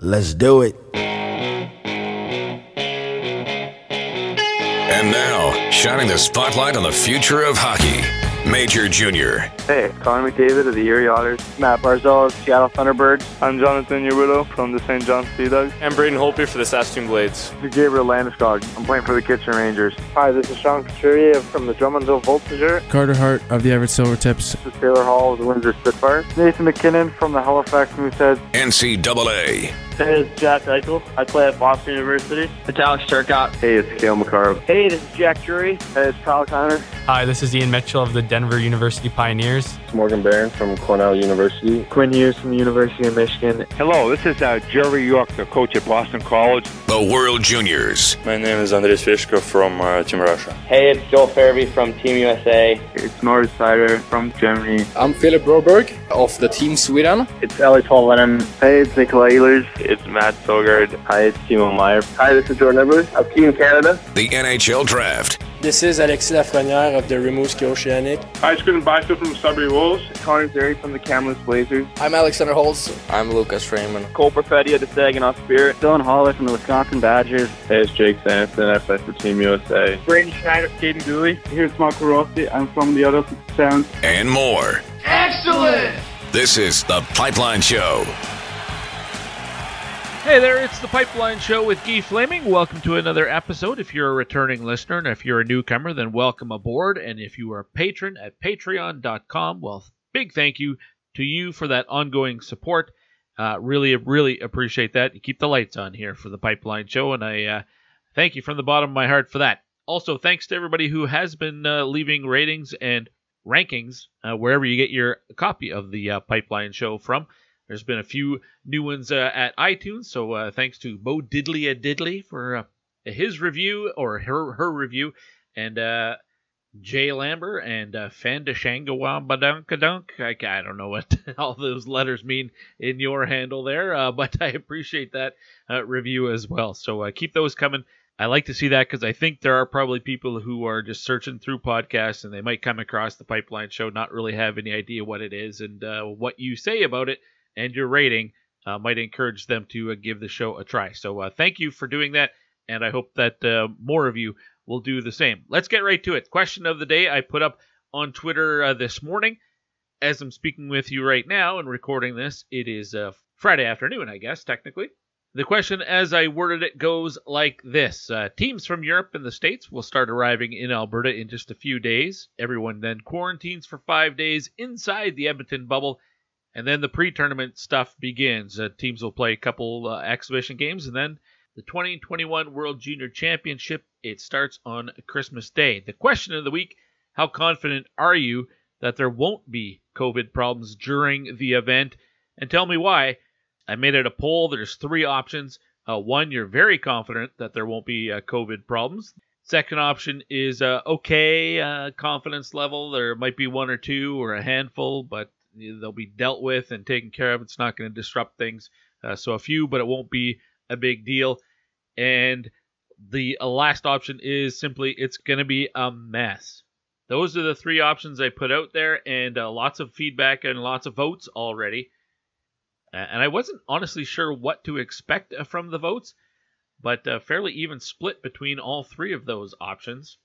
Let's do it. And now, shining the spotlight on the future of hockey, Major Junior. Hey, Connor McDavid of the Erie Otters. Matt Barzal of Seattle Thunderbirds. I'm Jonathan Urbillo from the St. John Sea Dogs. I'm Braden Holtby for the Saskatoon Blades. This is Gabriel Landeskog. I'm playing for the Kitchener Rangers. Hi, this is Sean Couturier from the Drummondville Voltigeur. Carter Hart of the Everett Silvertips. This is Taylor Hall of the Windsor Spitfires. Nathan MacKinnon from the Halifax Mooseheads. NCAA. Hey, this is Jack Eichel. I play at Boston University. It's Alex Turcotte. Hey, it's Cale Makar. Hey, this is Jack Drury. Hey, it's Kyle Connor. Hi, this is Ian Mitchell of the Denver University Pioneers. It's Morgan Barron from Cornell University. Quinn Hughes from the University of Michigan. Hello, this is uh, Jerry York, the coach at Boston College. The World Juniors. My name is Andres Fishko from uh, Team Russia. Hey, it's Joel Farabee from Team USA. It's Moritz Seider from Germany. I'm Philip Broberg of the Team Sweden. It's Eeli Tolvanen. Hey, it's Nikolai Ehlers. It's Mads Sogaard. Hi, it's Timo Meier. Hi, this is Jordan Edwards of Team Canada. The NHL Draft. This is Alexis Lafreniere of the Rimouski Oceanic. Hi, it's Quinton Byfield from Sudbury Wolves. Connor Zary from the Kamloops Blazers. I'm Alexander Holtz. I'm Lucas Freeman. Cole Perfetti of the Saginaw Spirit. Dylan Holloway from the Wisconsin Badgers. Hey, it's Jake Sanderson. I play for Team USA. Braden Schneider, Caden Dooley. Here's Marco Rossi. I'm from the other Sound. And more. Excellent! This is The Pipeline Show. Hey there, it's the Pipeline Show with Guy Flaming. Welcome to another episode. If you're a returning listener and if you're a newcomer, then welcome aboard. And if you are a patron at patreon.com, well, big thank you to you for that ongoing support. Uh, really, really appreciate that. You keep the lights on here for the Pipeline Show, and I uh, thank you from the bottom of my heart for that. Also, thanks to everybody who has been uh, leaving ratings and rankings uh, wherever you get your copy of the uh, Pipeline Show from. There's been a few new ones uh, at iTunes, so uh, thanks to Bo Diddley a Diddley for uh, his review or her her review, and uh, Jay Lambert and uh, Fandashangawabadankadunk. I, I don't know what all those letters mean in your handle there, uh, but I appreciate that uh, review as well. So keep those coming. I like to see that because I think there are probably people who are just searching through podcasts and they might come across the Pipeline Show, not really have any idea what it is and what you say about it and your rating uh, might encourage them to uh, give the show a try. So uh, thank you for doing that, and I hope that uh, more of you will do the same. Let's get right to it. Question of the day I put up on Twitter uh, this morning. As I'm speaking with you right now and recording this, it is uh, Friday afternoon, I guess, technically. The question, as I worded it, goes like this Teams from Europe and the States will start arriving in Alberta in just a few days. Everyone then quarantines for five days inside the Edmonton bubble and then the pre-tournament stuff begins. Uh, teams will play a couple uh, exhibition games, and then the 2021 World Junior Championship. It starts on Christmas Day. The question of the week: How confident are you that there won't be COVID problems during the event? And tell me why. I made it a poll. There's three options. Uh, one, you're very confident that there won't be uh, COVID problems. Second option is uh, okay uh, confidence level. There might be one or two or a handful, but they'll be dealt with and taken care of. It's not going to disrupt things. Uh, so a few, but it won't be a big deal. And the uh, last option is simply it's going to be a mess. Those are the three options I put out there, and uh, lots of feedback and lots of votes already. and I wasn't honestly sure what to expect uh, from the votes, but uh, fairly even split between all three of those options.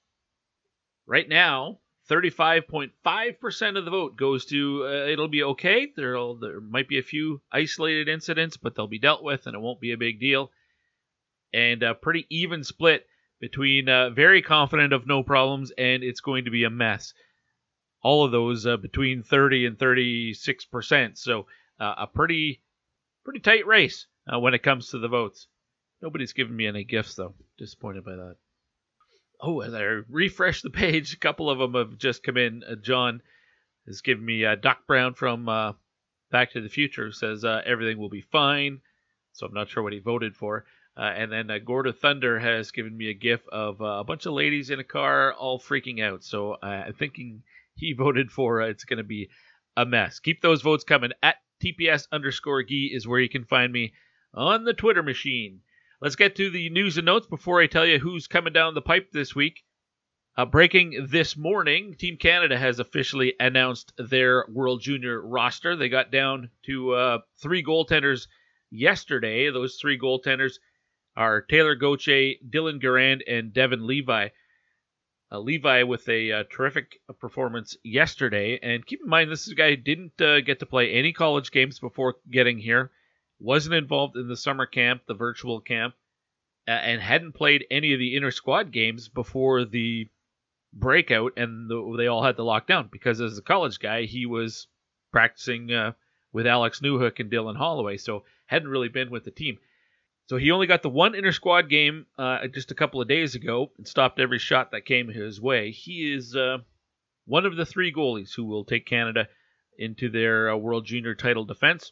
Right now, 35.5% of the vote goes to uh, it'll be okay. There'll, there might be a few isolated incidents, but they'll be dealt with and it won't be a big deal. And a pretty even split between uh, very confident of no problems and it's going to be a mess. All of those uh, between 30 and 36%. So uh, a pretty pretty tight race uh, when it comes to the votes. Nobody's given me any gifts though. Disappointed by that oh, as I refresh the page, a couple of them have just come in. Uh, John has given me uh, Doc Brown from uh, Back to the Future says uh, everything will be fine. So I'm not sure what he voted for. Uh, and then uh, Gorda Thunder has given me a gif of uh, a bunch of ladies in a car all freaking out. So I'm thinking he voted for it's going to be a mess. Keep those votes coming. At TPS underscore Gee is where you can find me on the Twitter machine. Let's get to the news and notes before I tell you who's coming down the pipe this week. Uh, breaking this morning, Team Canada has officially announced their World Junior roster. They got down to uh, three goaltenders yesterday. Those three goaltenders are Taylor Gauthier, Dylan Garand, and Devin Levi. Uh, Levi with a uh, terrific performance yesterday. And keep in mind, this is a guy didn't uh, get to play any college games before getting here, wasn't involved in the summer camp, the virtual camp, and hadn't played any of the inter squad games before the breakout and the, they all had to lock down because as a college guy, he was practicing uh, with Alex Newhook and Dylan Holloway, so hadn't really been with the team. So he only got the one inter squad game uh, just a couple of days ago and stopped every shot that came his way. He is uh, one of the three goalies who will take Canada into their uh, World Junior title defense.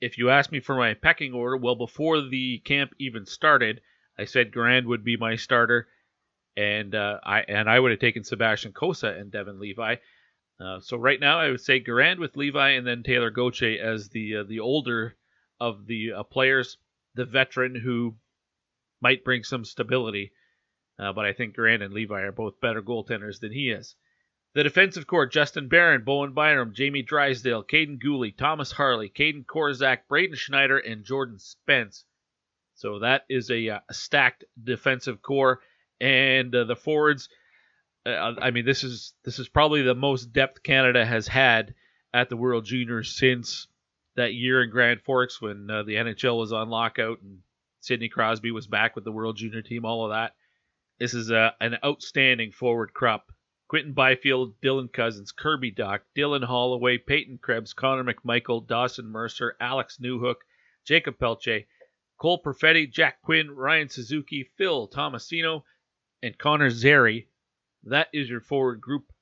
If you ask me for my pecking order, well, before the camp even started, I said Garand would be my starter, and uh, I and I would have taken Sebastian Cossa and Devin Levi. Uh, so right now, I would say Garand with Levi, and then Taylor Gauthier as the uh, the older of the players the veteran who might bring some stability. Uh, but I think Garand and Levi are both better goaltenders than he is. The defensive core Justin Barron, Bowen Byram, Jamie Drysdale, Kaiden Guhle, Thomas Harley, Kaedan Korczak, Braden Schneider, and Jordan Spence. So that is a, uh, stacked defensive core. And uh, the forwards, uh, I mean, this is this is probably the most depth Canada has had at the World Juniors since that year in Grand Forks when uh, the NHL was on lockout and Sidney Crosby was back with the World Junior team, all of that. This is a, uh, an outstanding forward crop. Quinton Byfield, Dylan Cozens, Kirby Dach, Dylan Holloway, Peyton Krebs, Connor McMichael, Dawson Mercer, Alex Newhook, Jakob Pelletier, Cole Perfetti, Jack Quinn, Ryan Suzuki, Phil Tomasino, and Connor Zary. That is your forward group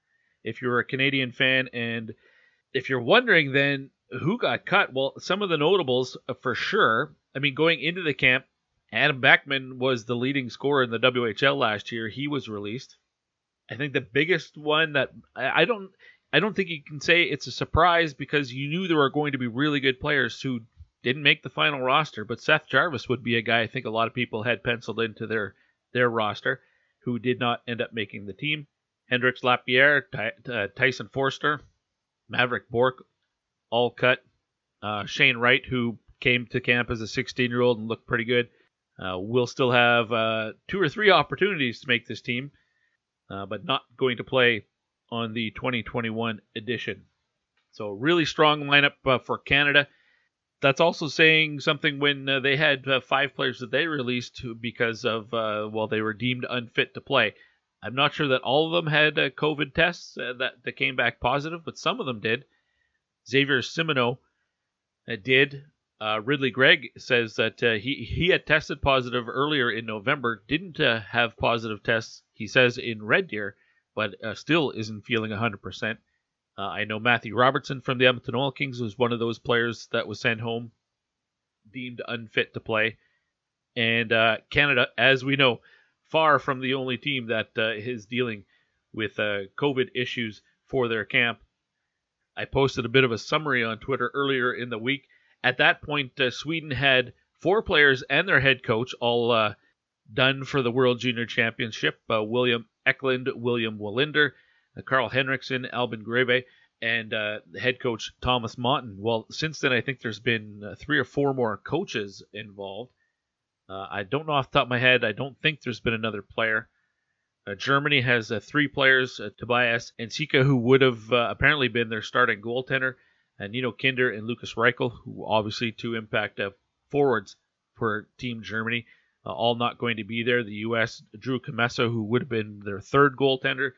if you're a Canadian fan. And if you're wondering, then who got cut? Well, some of the notables uh, for sure. I mean, going into the camp, Adam Beckman was the leading scorer in the WHL last year. He was released. I think the biggest one that I don't I don't think you can say it's a surprise because you knew there were going to be really good players who didn't make the final roster, but Seth Jarvis would be a guy I think a lot of people had penciled into their their roster who did not end up making the team. Hendrix Lapierre, Ty, uh, Tyson Foerster, Mavrik Bourque, all cut. Uh, Shane Wright, who came to camp as a 16 year old and looked pretty good, uh, will still have uh, two or three opportunities to make this team, uh, but not going to play on the 2021 edition. So, really strong lineup uh, for Canada. That's also saying something when uh, they had five players that they released because of, well, they were deemed unfit to play. I'm not sure that all of them had COVID tests that, that came back positive, but some of them did. Xavier Simoneau uh, did. Uh, Ridly Greig says that uh, he he had tested positive earlier in November, didn't uh, have positive tests. He says in Red Deer, but uh, still isn't feeling 100%. Uh, I know Matthew Robertson from the Edmonton Oil Kings was one of those players that was sent home, deemed unfit to play. And Canada, as we know, far from the only team that is dealing with COVID issues for their camp. I posted a bit of a summary on Twitter earlier in the week. At that point, uh, Sweden had four players and their head coach all uh, done for the World Junior Championship uh, William Eklund, William Wallinder, uh, Carl Henriksson, Albin Greve, and uh, head coach Tomas Monten. Well, since then, I think there's been uh, three or four more coaches involved. I don't know off the top of my head. I don't think there's been another player. Uh, Germany has uh, three players: uh, Tobias Sika, who would have apparently been their starting goaltender, and Nino Kinder and Lukas Reichel, who obviously two impact uh, forwards for Team Germany, uh, all not going to be there. The U.S. Drew Commesso, who would have been their third goaltender,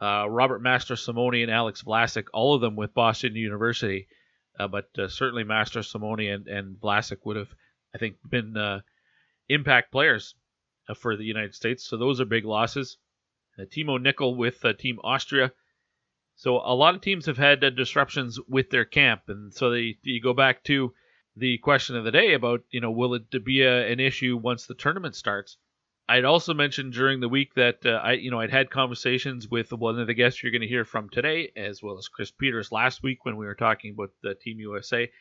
Robert Mastrosimone and Alex Vlasic, all of them with Boston University, but certainly Mastrosimone and, and Vlasic would have, I think, been impact players uh, for the United States. So those are big losses. Uh, Timo Nickel with uh, Team Austria. So a lot of teams have had uh, disruptions with their camp, and so they you go back to the question of the day about you know will it be a, an issue once the tournament starts. I'd also mentioned during the week that uh, I you know I'd had conversations with one of the guests you're going to hear from today, as well as Chris Peters last week when we were talking about the Team USA,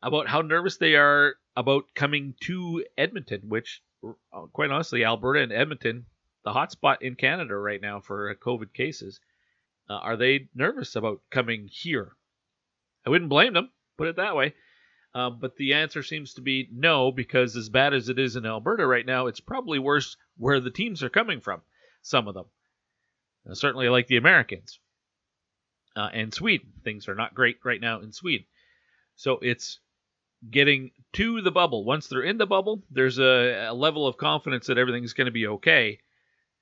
about how nervous they are about coming to Edmonton, which uh, quite honestly, Alberta and Edmonton, the hotspot in Canada right now for uh, COVID cases. Uh, are they nervous about coming here? I wouldn't blame them, put it that way. Uh, but the answer seems to be no, because as bad as it is in Alberta right now, it's probably worse where the teams are coming from. Some of them, uh, certainly like the Americans uh, and Sweden. Things are not great right now in Sweden. So it's getting to the bubble. Once they're in the bubble, there's a, a level of confidence that everything's going to be okay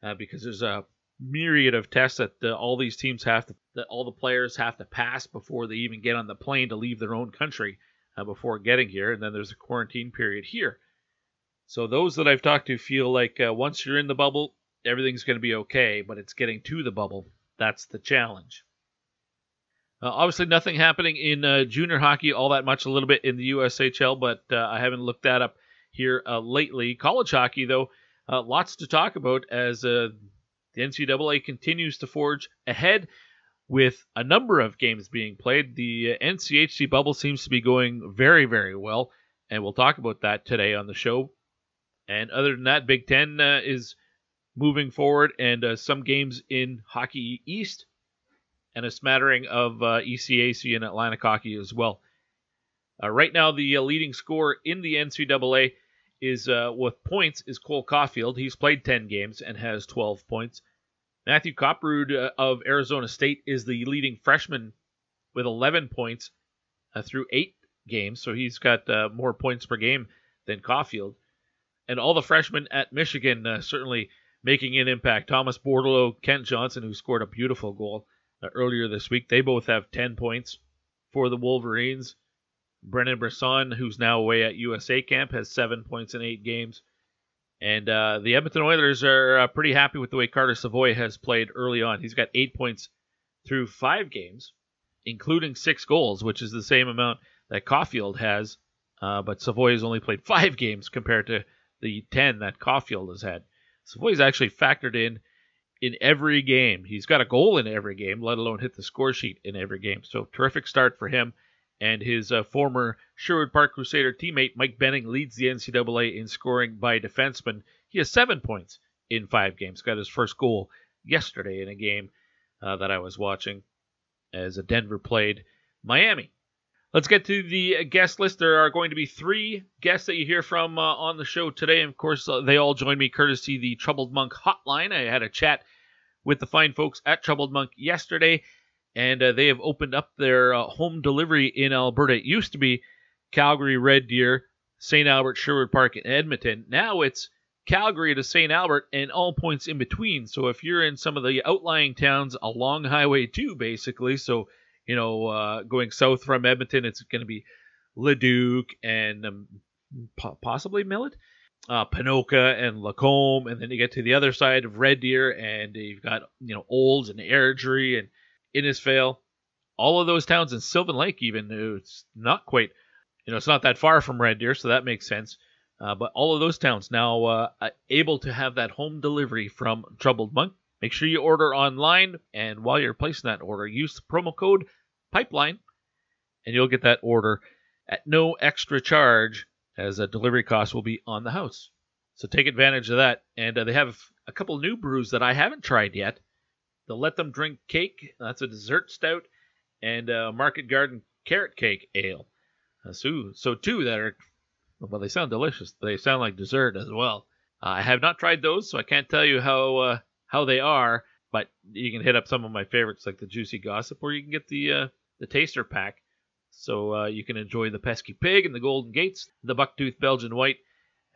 uh, because there's a myriad of tests that uh, all these teams have to, that all the players have to pass before they even get on the plane to leave their own country uh, before getting here. And then there's a quarantine period here. So those that I've talked to feel like uh, once you're in the bubble, everything's going to be okay, but it's getting to the bubble. That's the challenge. Uh, obviously, nothing happening in uh, junior hockey all that much. A little bit in the USHL, but uh, I haven't looked that up here uh, lately. College hockey, though, lots to talk about as the NCAA continues to forge ahead with a number of games being played. The NCHC bubble seems to be going very, very well, and we'll talk about that today on the show. And other than that, Big Ten is moving forward, and some games in Hockey East and a smattering of uh, ECAC and Atlantic hockey as well. Uh, right now, the uh, leading scorer in the NCAA is uh, with points is Cole Caufield. He's played 10 games and has 12 points. Matthew Copperud uh, of Arizona State is the leading freshman with 11 points uh, through eight games, so he's got more points per game than Caufield. And all the freshmen at Michigan certainly making an impact. Thomas Bordeleau, Kent Johnson, who scored a beautiful goal uh, earlier this week. They both have 10 points for the Wolverines. Brendan Brisson, who's now away at USA camp, has seven points in eight games. And uh, the Edmonton Oilers are uh, pretty happy with the way Carter Savoie has played early on. He's got eight points through five games, including six goals, which is the same amount that Caufield has. Uh, but Savoie has only played five games compared to the 10 that Caufield has had. Savoie's actually factored in in every game. He's got a goal in every game, let alone hit the score sheet in every game. So terrific start for him. And his uh, former Sherwood Park Crusader teammate Mike Benning leads the NCAA in scoring by defenseman. He has seven points in five games. Got his first goal yesterday in a game uh, that I was watching as Denver played Miami. Let's get to the guest list. There are going to be three guests that you hear from uh, on the show today. And of course, uh, they all join me courtesy the Troubled Monk hotline. I had a chat with the fine folks at Troubled Monk yesterday, and uh, they have opened up their uh, home delivery in Alberta. It used to be Calgary, Red Deer, St. Albert, Sherwood Park, and Edmonton. Now it's Calgary to St. Albert and all points in between. So if you're in some of the outlying towns along Highway 2, basically, so you know, uh, going south from Edmonton, it's going to be Leduc and um, possibly Millet uh, and Lacombe, and then you get to the other side of Red Deer, and you've got you know Olds and Airdrie and Innisfail, all of those towns, and Sylvan Lake even. It's not quite, you know, it's not that far from Red Deer, so that makes sense. Uh, but all of those towns now uh, able to have that home delivery from Troubled Monk. Make sure you order online, and while you're placing that order, use the promo code Pipeline, and you'll get that order at no extra charge as a delivery cost will be on the house. So take advantage of that. And uh, they have a couple new brews that I haven't tried yet. The Let Them Drink Cake, that's a dessert stout, and uh, Market Garden Carrot Cake Ale. Uh, so, so two that are, well, they sound delicious. They sound like dessert as well. Uh, I have not tried those, so I can't tell you how uh, how they are. But you can hit up some of my favorites like the Juicy Gossip, or you can get the uh, the taster pack so uh, you can enjoy the Pesky Pig and the Golden Gates, the Bucktooth Belgian White,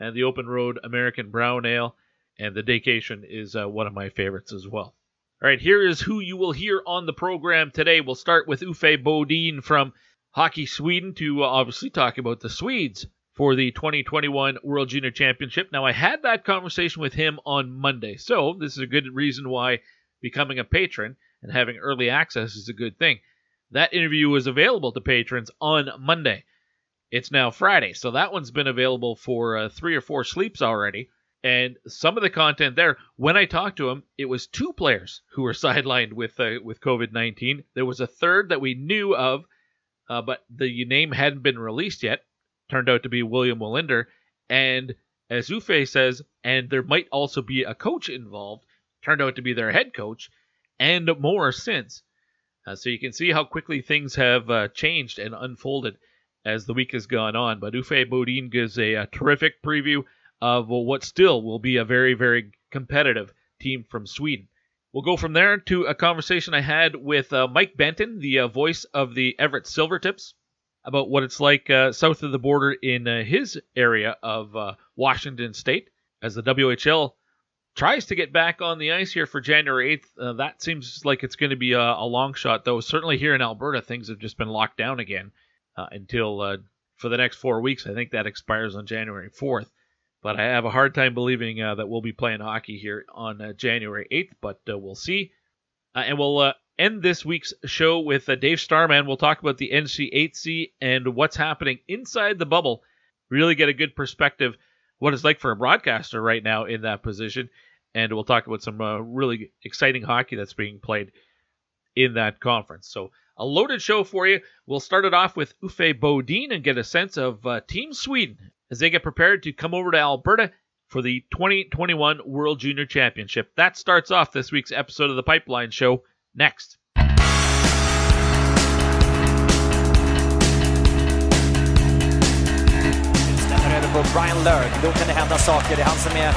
and the Open Road American Brown Ale. And the Daycation is one of my favorites as well. All right, here is who you will hear on the program today. We'll start with Uffe Bodin from Hockey Sweden to uh, obviously talk about the Swedes for the 2021 World Junior Championship. Now, I had that conversation with him on Monday, so this is a good reason why becoming a patron and having early access is a good thing. That interview was available to patrons on Monday. It's now Friday, so that one's been available for uh, three or four sleeps already. And some of the content there, when I talked to him, it was two players who were sidelined with uh, with COVID nineteen. There was a third that we knew of, uh, but the name hadn't been released yet. Turned out to be William Wallinder, and as Uffe says, and there might also be a coach involved. Turned out to be their head coach, and more since. Uh, so you can see how quickly things have uh, changed and unfolded as the week has gone on. But Uffe Bodin gives a, a terrific preview of what still will be a very, very competitive team from Sweden. We'll go from there to a conversation I had with uh, Mike Benton, the uh, voice of the Everett Silvertips, about what it's like uh, south of the border in uh, his area of uh, Washington State as the WHL tries to get back on the ice here for January 8th. Uh, that seems like it's going to be a, a, long shot, though. Certainly here in Alberta, things have just been locked down again until for the next four weeks. I think that expires on January 4th but I have a hard time believing uh, that we'll be playing hockey here on uh, January 8th, but uh, we'll see. Uh, and we'll uh, end this week's show with uh, Dave Starman. We'll talk about the NCHC and what's happening inside the bubble. Really get a good perspective what it's like for a broadcaster right now in that position. And we'll talk about some really exciting hockey that's being played in that conference. So a loaded show for you. We'll start it off with Uffe Bodin and get a sense of uh, Team Sweden as they get prepared to come over to Alberta for the 2021 World Junior Championship. That starts off this week's episode of the Pipeline Show next. över på Brian Lurg. Då kan det hända saker. Det är han som är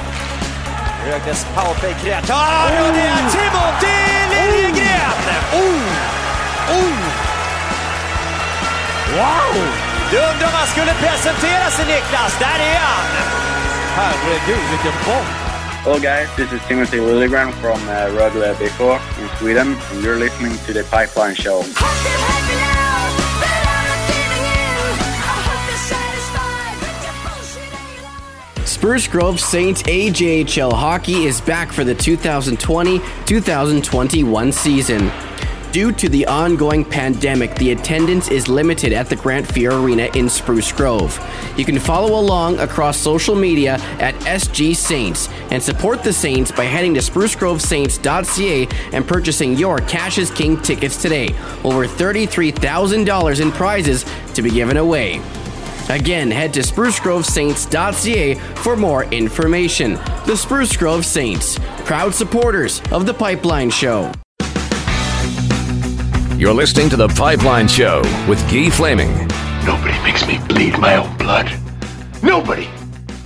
Rögles powerplay-kreatör. Och det är Timothy Liljegren! Oh! oh! Wow! Du undrar om han skulle presentera sig Niklas. Där är han! Herregud, vilken bomb! Hello guys, this is Timothy Liljegren from uh, Rögle BK in Sweden and you're listening to the Pipeline Show. Spruce Grove Saints AJHL Hockey is back for the 2020-2021 season. Due to the ongoing pandemic, the attendance is limited at the Grant Fuhr Arena in Spruce Grove. You can follow along across social media at SG Saints and support the Saints by heading to sprucegrovesaints.ca and purchasing your Cash is King tickets today. Over $33,000 in prizes to be given away. Again, head to sprucegrovesaints.ca for more information. The Spruce Grove Saints, proud supporters of the Pipeline Show. You're listening to The Pipeline Show with Guy Flaming. Nobody makes me bleed my own blood. Nobody.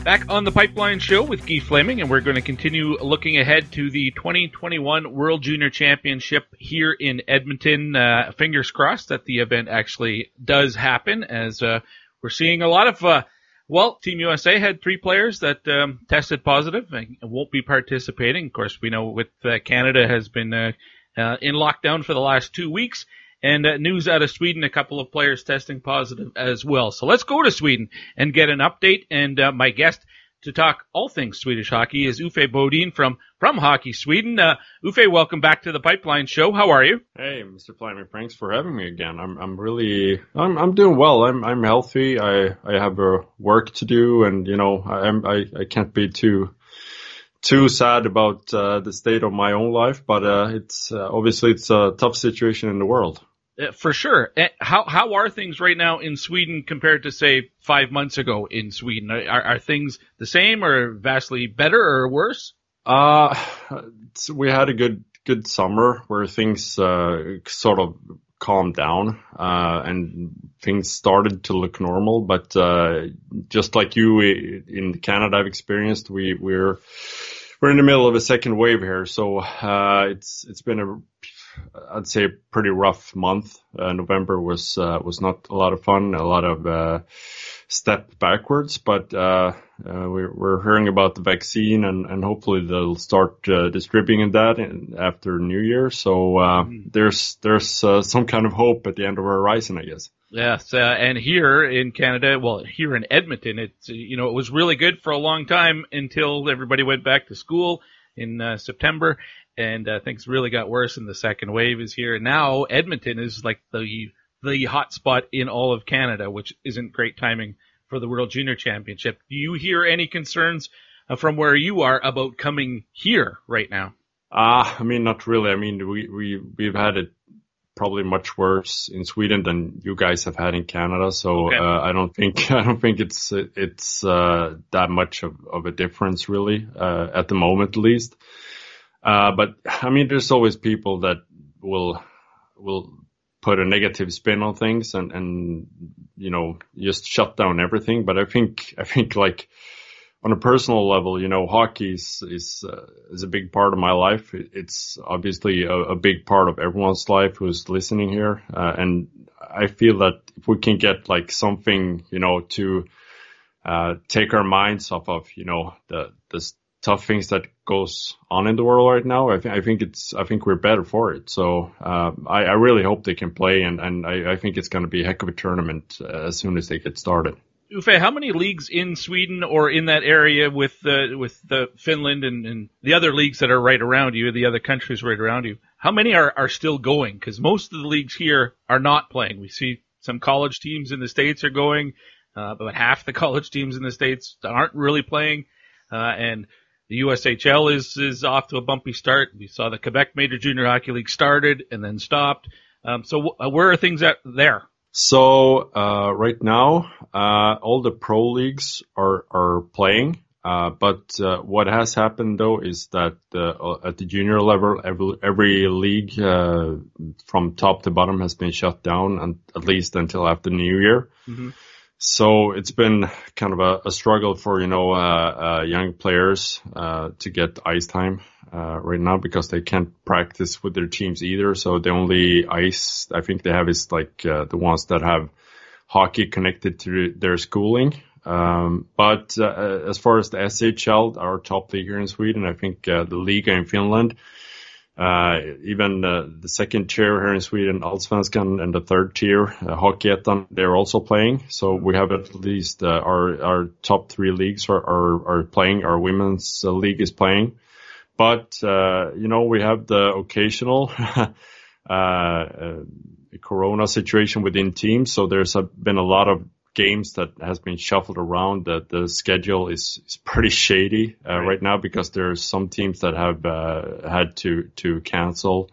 Back on The Pipeline Show with Guy Flaming, and we're going to continue looking ahead to the 2021 World Junior Championship here in Edmonton. Uh, fingers crossed that the event actually does happen, as uh, we're seeing a lot of. Uh, well, Team USA had three players that um, tested positive and won't be participating. Of course, we know with uh, Canada has been uh, uh, in lockdown for the last two weeks. And uh, news out of Sweden, a couple of players testing positive as well. So let's go to Sweden and get an update. And uh, my guest to talk all things Swedish hockey is Uffe Bodin from from Hockey Sweden. Uh, Uffe, welcome back to the Pipeline Show. How are you? Hey, Mr. Fleming, thanks for having me again. I'm I'm really I'm I'm doing well. I'm I'm healthy. I I have a work to do, and you know I'm I I can't be too too sad about uh, the state of my own life, but uh, it's uh, obviously it's a tough situation in the world. for sure. How how are things right now in Sweden compared to say five months ago in Sweden? Are, are things the same or vastly better or worse? Uh, we had a good good summer where things uh, sort of calmed down uh, and things started to look normal. But uh, just like you in Canada, I've experienced, we we're we're in the middle of a second wave here, so uh, it's it's been a I'd say pretty rough month. Uh, November was uh, was not a lot of fun, a lot of uh, step backwards, but uh, uh, we're, we're hearing about the vaccine and, and hopefully they'll start uh, distributing that in, after New Year. So mm. there's there's some kind of hope at the end of our horizon, I guess. Yes, uh, and here in Canada, well, here in Edmonton, it's you know it was really good for a long time until everybody went back to school in uh, September, and uh, things really got worse. And the second wave is here now. Edmonton is like the the hot spot in all of Canada, which isn't great timing for the World Junior Championship. Do you hear any concerns uh, from where you are about coming here right now? Ah, uh, I mean, not really. I mean, we we we've had it probably much worse in Sweden than you guys have had in Canada. So okay. uh, I don't think I don't think it's it's uh, that much of, of a difference really uh, at the moment at least. Uh, but I mean, there's always people that will will put a negative spin on things and and you know just shut down everything. But I think I think like on a personal level, you know, hockey is is, uh, is a big part of my life. It's obviously a, a, big part of everyone's life who's listening here, uh, and I feel that if we can get like something, you know, to uh, take our minds off of, you know, the the tough things that goes on in the world right now, I, th- I think it's I think we're better for it. So uh, I, I, really hope they can play, and and I, I think it's going to be a heck of a tournament uh, as soon as they get started. Uffe, how many leagues in Sweden or in that area with the with the Finland and, and the other leagues that are right around you, the other countries right around you? How many are, are still going? Because most of the leagues here are not playing. We see some college teams in the states are going, uh, but half the college teams in the states aren't really playing, uh, and the USHL is is off to a bumpy start. We saw the Quebec Major Junior Hockey League started and then stopped. Um, so w- where are things at there? So uh, right now, uh, all the pro leagues are are playing. Uh, but uh, what has happened though is that uh, at the junior level, every, every league uh, from top to bottom has been shut down, and at least until after New Year. Mm-hmm. So it's been kind of a, a struggle for you know young players to get ice time right now because they can't practice with their teams either. So the only ice I think they have is like the ones that have hockey connected to their schooling. Um, but uh, as far as the SHL, our top league here in Sweden, I think uh, the Liiga in Finland, uh, even uh, the second tier here in Sweden, Allsvenskan, and the third tier, uh, Hockeyettan, they're also playing. So we have at least uh, our our top three leagues are are, are playing. Our women's uh, league is playing, but uh, you know we have the occasional. uh, corona situation within teams. So there's a, been a lot of games that has been shuffled around. That the schedule is, is pretty shady uh, right. right. now because there are some teams that have uh, had to to cancel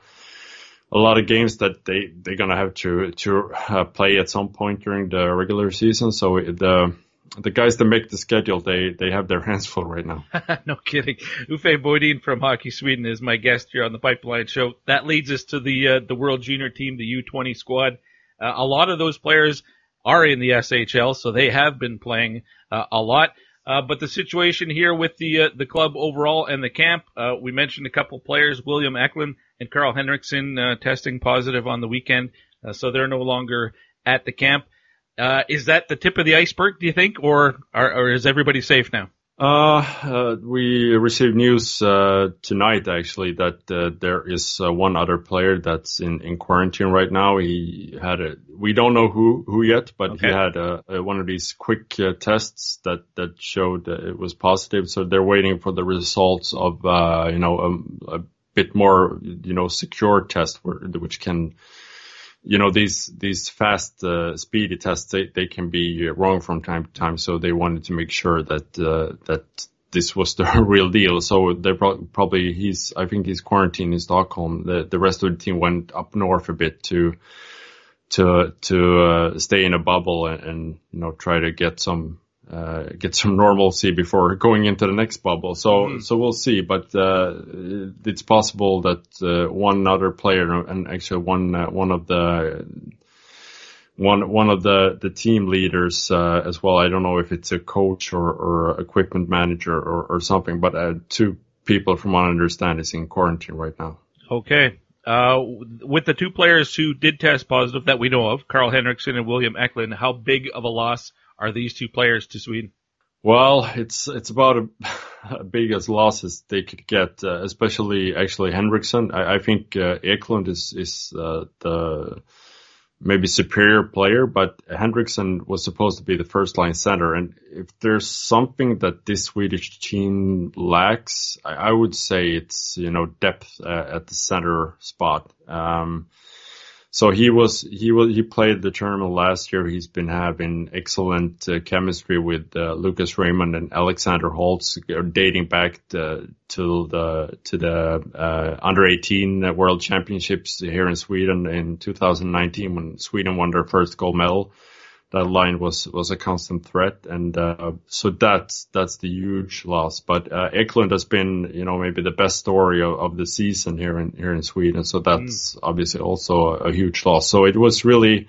a lot of games that they they're gonna have to to uh, play at some point during the regular season. So the the guys that make the schedule, they they have their hands full right now. no kidding. Uffe Bodin from Hockey Sweden is my guest here on the Pipeline Show. That leads us to the uh, the World Junior Team, the U20 squad. Uh, a lot of those players are in the SHL, so they have been playing uh, a lot. Uh, but the situation here with the uh, the club overall and the camp, uh, we mentioned a couple players, William Eklund and Carl Henriksson, uh, testing positive on the weekend, uh, so they're no longer at the camp. Is that the tip of the iceberg, do you think, or, or, or is everybody safe now? Uh, uh, we received news uh, tonight actually that uh, there is uh, one other player that's in, in quarantine right now. He had a we don't know who who yet, but okay. he had a, a, one of these quick uh, tests that that showed it was positive. So they're waiting for the results of you know a, um, a, bit more you know secure test where, which can you know these these fast uh, speedy tests they, they can be wrong from time to time so they wanted to make sure that uh, that this was the real deal. So they pro- probably he's i think he's quarantined in stockholm. The the rest of the team went up north a bit to to to uh, stay in a bubble and, and you know try to get some uh, get some normalcy before going into the next bubble. So mm-hmm. so we'll see, but uh, it's possible that uh, one other player and actually one uh, one of the one one of the the team leaders uh, as well. I don't know if it's a coach or or equipment manager or, or something, but uh, two people from what I understand is in quarantine right now. Okay. with the two players who did test positive that we know of, Carl Henriksson and William Eklund, how big of a loss are these two players to Sweden? Well, it's it's about a, a big as loss as they could get, uh, especially actually Henriksson. I, I think uh, Eklund is is uh, the maybe superior player, but Henriksson was supposed to be the first line center. And if there's something that this Swedish team lacks, I, I would say it's you know depth uh, at the center spot. Um, so he was he was he played the tournament last year. He's been having excellent uh, chemistry with uh, Lucas Raymond and Alexander Holtz, uh, dating back to, to the to the uh, under 18 World Championships here in Sweden in 2019 when Sweden won their first gold medal. That line was was a constant threat, and uh, so that's that's the huge loss. But uh, Eklund has been, you know, maybe the best story of, of the season here in here in Sweden. So that's mm. obviously also a, a, huge loss. So it was really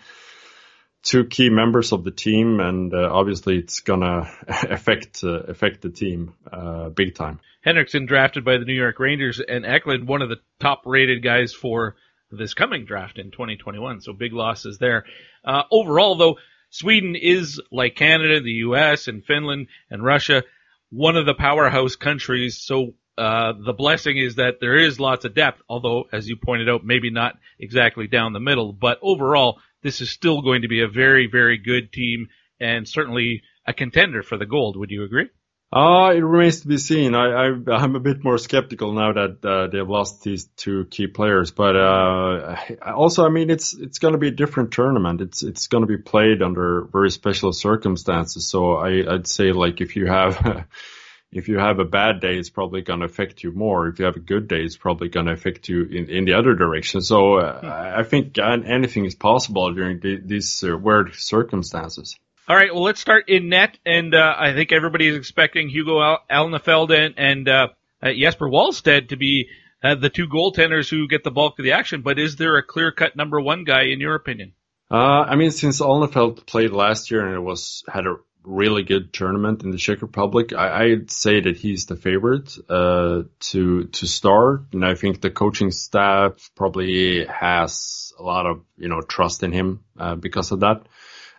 two key members of the team, and uh, obviously it's gonna affect uh, affect the team uh, big time. Henriksson drafted by the New York Rangers, and Eklund one of the top rated guys for this coming draft in 2021. So big losses there. Uh, overall, though Sweden is like Canada, the US, and Finland and Russia, one of the powerhouse countries. So uh, the blessing is that there is lots of depth, although, as you pointed out, maybe not exactly down the middle. But overall, this is still going to be a very, very good team and certainly a contender for the gold. Would you agree? Uh, it remains to be seen. I, I, am a bit more skeptical now that uh, they've lost these two key players. But uh, also, I mean, it's it's going to be a different tournament. It's it's going to be played under very special circumstances. So I, I'd say like if you have if you have a bad day, it's probably going to affect you more. If you have a good day, it's probably going to affect you in, in the other direction. So uh, I think anything is possible during the, these uh, weird circumstances. All right, well, let's start in net, and uh, I think everybody is expecting Hugo Al- Alnefelt and, and uh, uh, Jesper Wallstedt to be uh, the two goaltenders who get the bulk of the action. But is there a clear-cut number one guy in your opinion? Uh, I mean, since Alnefelt played last year and it was had a really good tournament in the Czech Republic, I, would say that he's the favorite uh, to to start. And I think the coaching staff probably has a lot of you know trust in him because of that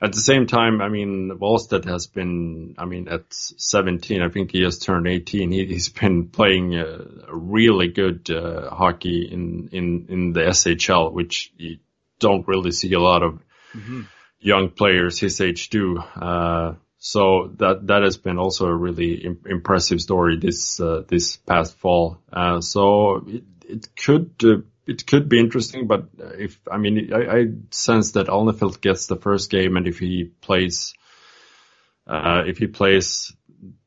at the same time, I mean, Wallstedt has been, I mean, at 17, I think he has turned 18. He, has been playing uh, really good uh, hockey in, in, in the SHL, which you don't really see a lot of mm-hmm. young players his age do. Uh, so that that has been also a really Im- impressive story this uh, this past fall. Uh, so it, it could uh, it could be interesting, but if I mean, I, I sense that Alnefelt gets the first game, and if he plays, uh, if he plays,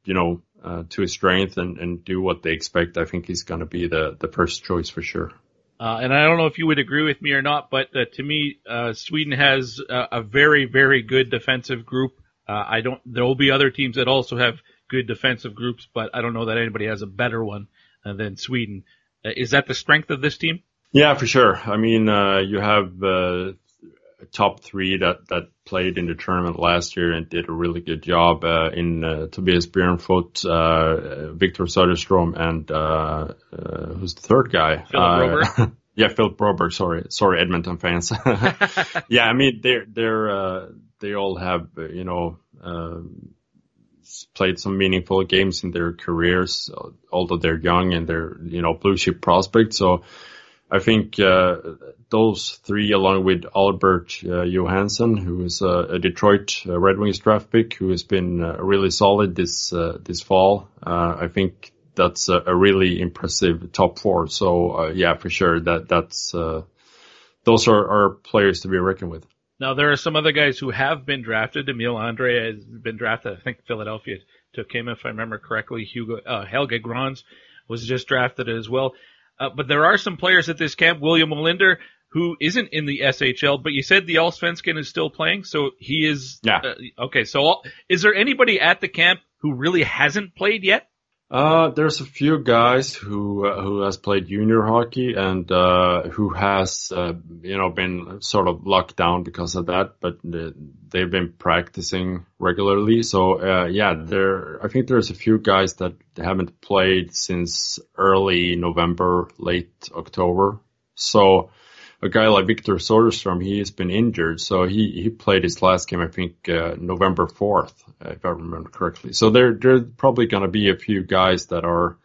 you know, uh, to his strength and, and do what they expect, I think he's going to be the the first choice for sure. Uh, and I don't know if you would agree with me or not, but uh, to me, uh, Sweden has a, a, very, very good defensive group. Uh, I don't. There will be other teams that also have good defensive groups, but I don't know that anybody has a better one than Sweden. is that the strength of this team? Yeah, for sure. I mean, uh, you have uh, top three that that played in the tournament last year and did a really good job uh, in uh, Tobias Bjornfot, uh, Victor Söderström, and uh, uh, who's the third guy? Philip yeah, Philip Broberg. Sorry, sorry, Edmonton fans. yeah, I mean, they're they're they all have you know. played some meaningful games in their careers, although they're young and they're, you know, blue chip prospects. So, I think uh, those three, along with Albert uh, Johansson, who is a, a Detroit uh, Red Wings draft pick, who has been uh, really solid this uh, this fall. I think that's a, a, really impressive top four. So yeah, for sure, that that's those are, are players to be reckoned with. Now there are some other guys who have been drafted. Emil Andrae has been drafted. I think Philadelphia took him, if I remember correctly. Hugo Helge Grans was just drafted as well. Uh, but there are some players at this camp. William Wallinder, who isn't in the SHL, but you said the Allsvenskan is still playing, so he is. Yeah. Uh, okay, so is there anybody at the camp who really hasn't played yet? Uh, there's a few guys who uh, who has played junior hockey and uh, who has uh, you know been sort of locked down because of that, but they've been practicing regularly. So uh, yeah, there I think there's a few guys that haven't played since early November, late October. So a guy like Victor Soderstrom, he has been injured, so he, he played his last game, I think, uh, November 4th, if I remember correctly. So there, there's probably going to be a few guys that are,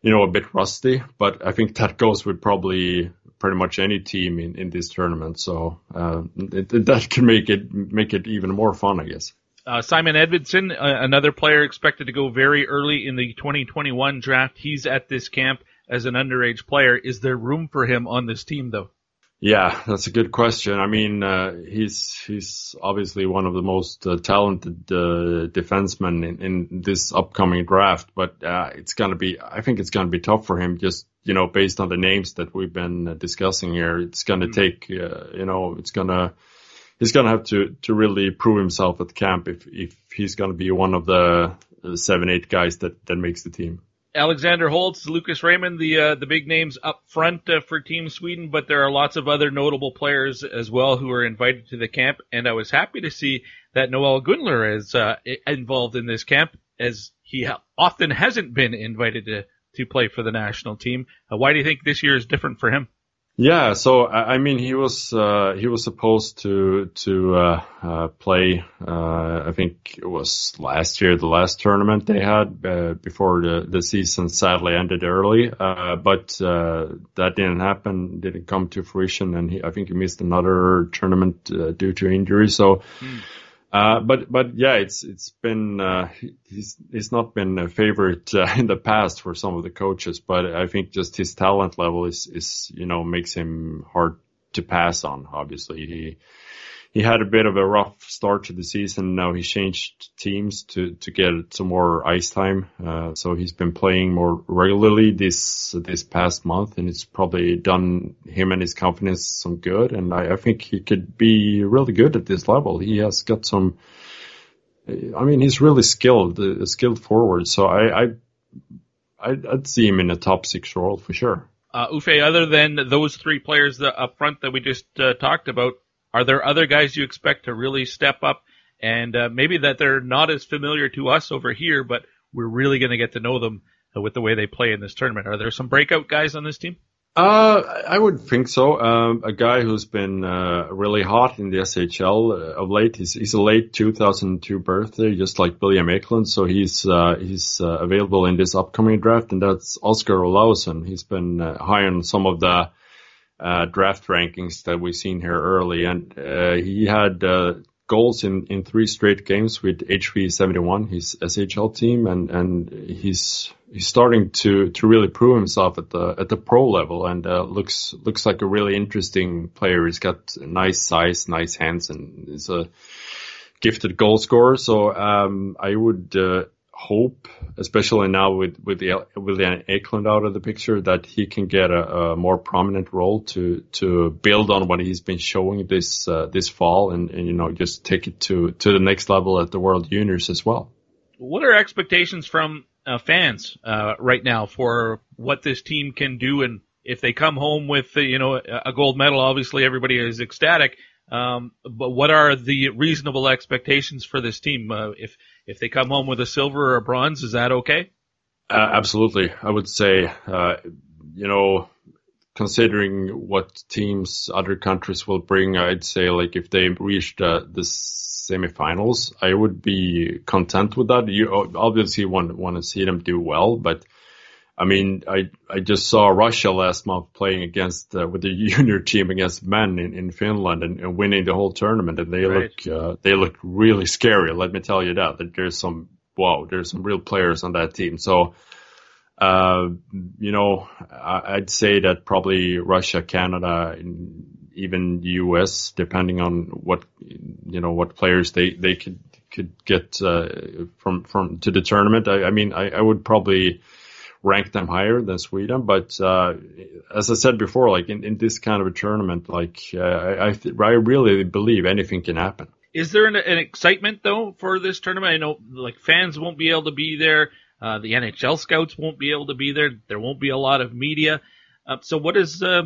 you know, a bit rusty, but I think that goes with probably pretty much any team in, in this tournament. So, uh, it, that can make it, make it even more fun, I guess. Uh, Simon Edvinsson, uh, another player expected to go very early in the 2021 draft. He's at this camp as an underage player. Is there room for him on this team, though? Yeah, that's a good question. I mean, uh, he's he's obviously one of the most uh, talented uh, defensemen in, in, this upcoming draft, but uh, it's gonna be. I think it's gonna be tough for him. Just you know, based on the names that we've been uh, discussing here, it's gonna mm-hmm. take. Uh, you know, it's gonna he's going to have to to really prove himself at camp if if he's going to be one of the seven eight guys that that makes the team. Alexander Holtz, Lucas Raymond, the uh, the big names up front uh, for Team Sweden, but there are lots of other notable players as well who are invited to the camp. And I was happy to see that Noel Gunler is uh, involved in this camp, as he often hasn't been invited to to play for the national team. Uh, why do you think this year is different for him? Yeah, so I mean, he was uh, he was supposed to to uh, uh, play. Uh, I think it was last year, the last tournament they had uh, before the the season sadly ended early. Uh, but that didn't happen, didn't come to fruition, and he, I think he missed another tournament due to injury. So. Mm uh, but but yeah, it's it's been uh, he's he's not been a favorite uh, in the past for some of the coaches, but I think just his talent level is is you know makes him hard to pass on. Obviously, he he had a bit of a rough start to the season. Now he changed teams to to get some more ice time. Uh, so he's been playing more regularly this this past month, and it's probably done him and his confidence some good. And I, I think he could be really good at this level. He has got some. I mean, he's really skilled, a skilled forward. So I, I I'd, I'd see him in a top six role for sure. Uh, Uffe, other than those three players up front that we just uh, talked about, are there other guys you expect to really step up and uh, maybe that they're not as familiar to us over here, but we're really going to get to know them with the way they play in this tournament? Are there some breakout guys on this team? Uh, I would think so. Um, a guy who's been uh, really hot in the SHL uh, of late. He's, he's a late 2002 birthday, just like William Eklund. So he's uh, he's uh, available in this upcoming draft, and that's Oskar Olausson. He's been uh, high on some of the uh, draft rankings that we've seen here early, and uh, he had uh, goals in, in three straight games with HV 71, his SHL team, and and he's he's starting to to really prove himself at the at the pro level, and uh, looks looks like a really interesting player. He's got nice size, nice hands, and is a gifted goal scorer. So um, I would uh, hope, especially now with with the William Eklund out of the picture, that he can get a, a, more prominent role to to build on what he's been showing this uh, this fall, and, and you know just take it to to the next level at the World Juniors as well. What are expectations from uh, fans uh, right now for what this team can do, and if they come home with you know a gold medal, obviously everybody is ecstatic. Um, but what are the reasonable expectations for this team? Uh, if if they come home with a silver or a bronze, is that okay? Uh, absolutely, I would say. Uh, you know, considering what teams other countries will bring, I'd say like if they reach uh, the semifinals, I would be content with that. You obviously want want to see them do well, but I mean, I I just saw Russia last month playing against uh, with the junior team against men in, in Finland and, and winning the whole tournament, and they right. look uh, they look really scary. Let me tell you that. That there's some wow, there's some real players on that team. So, uh, you know, I, would say that probably Russia, Canada, even the U.S., depending on what you know what players they they could could get uh, from from to the tournament. I, I mean, I, I would probably rank them higher than Sweden. But uh, as I said before, like in, in this kind of a tournament, like uh, I I really believe anything can happen. Is there an, an, excitement though for this tournament? I know like fans won't be able to be there. Uh, the NHL scouts won't be able to be there. There won't be a lot of media. Uh, so what is uh,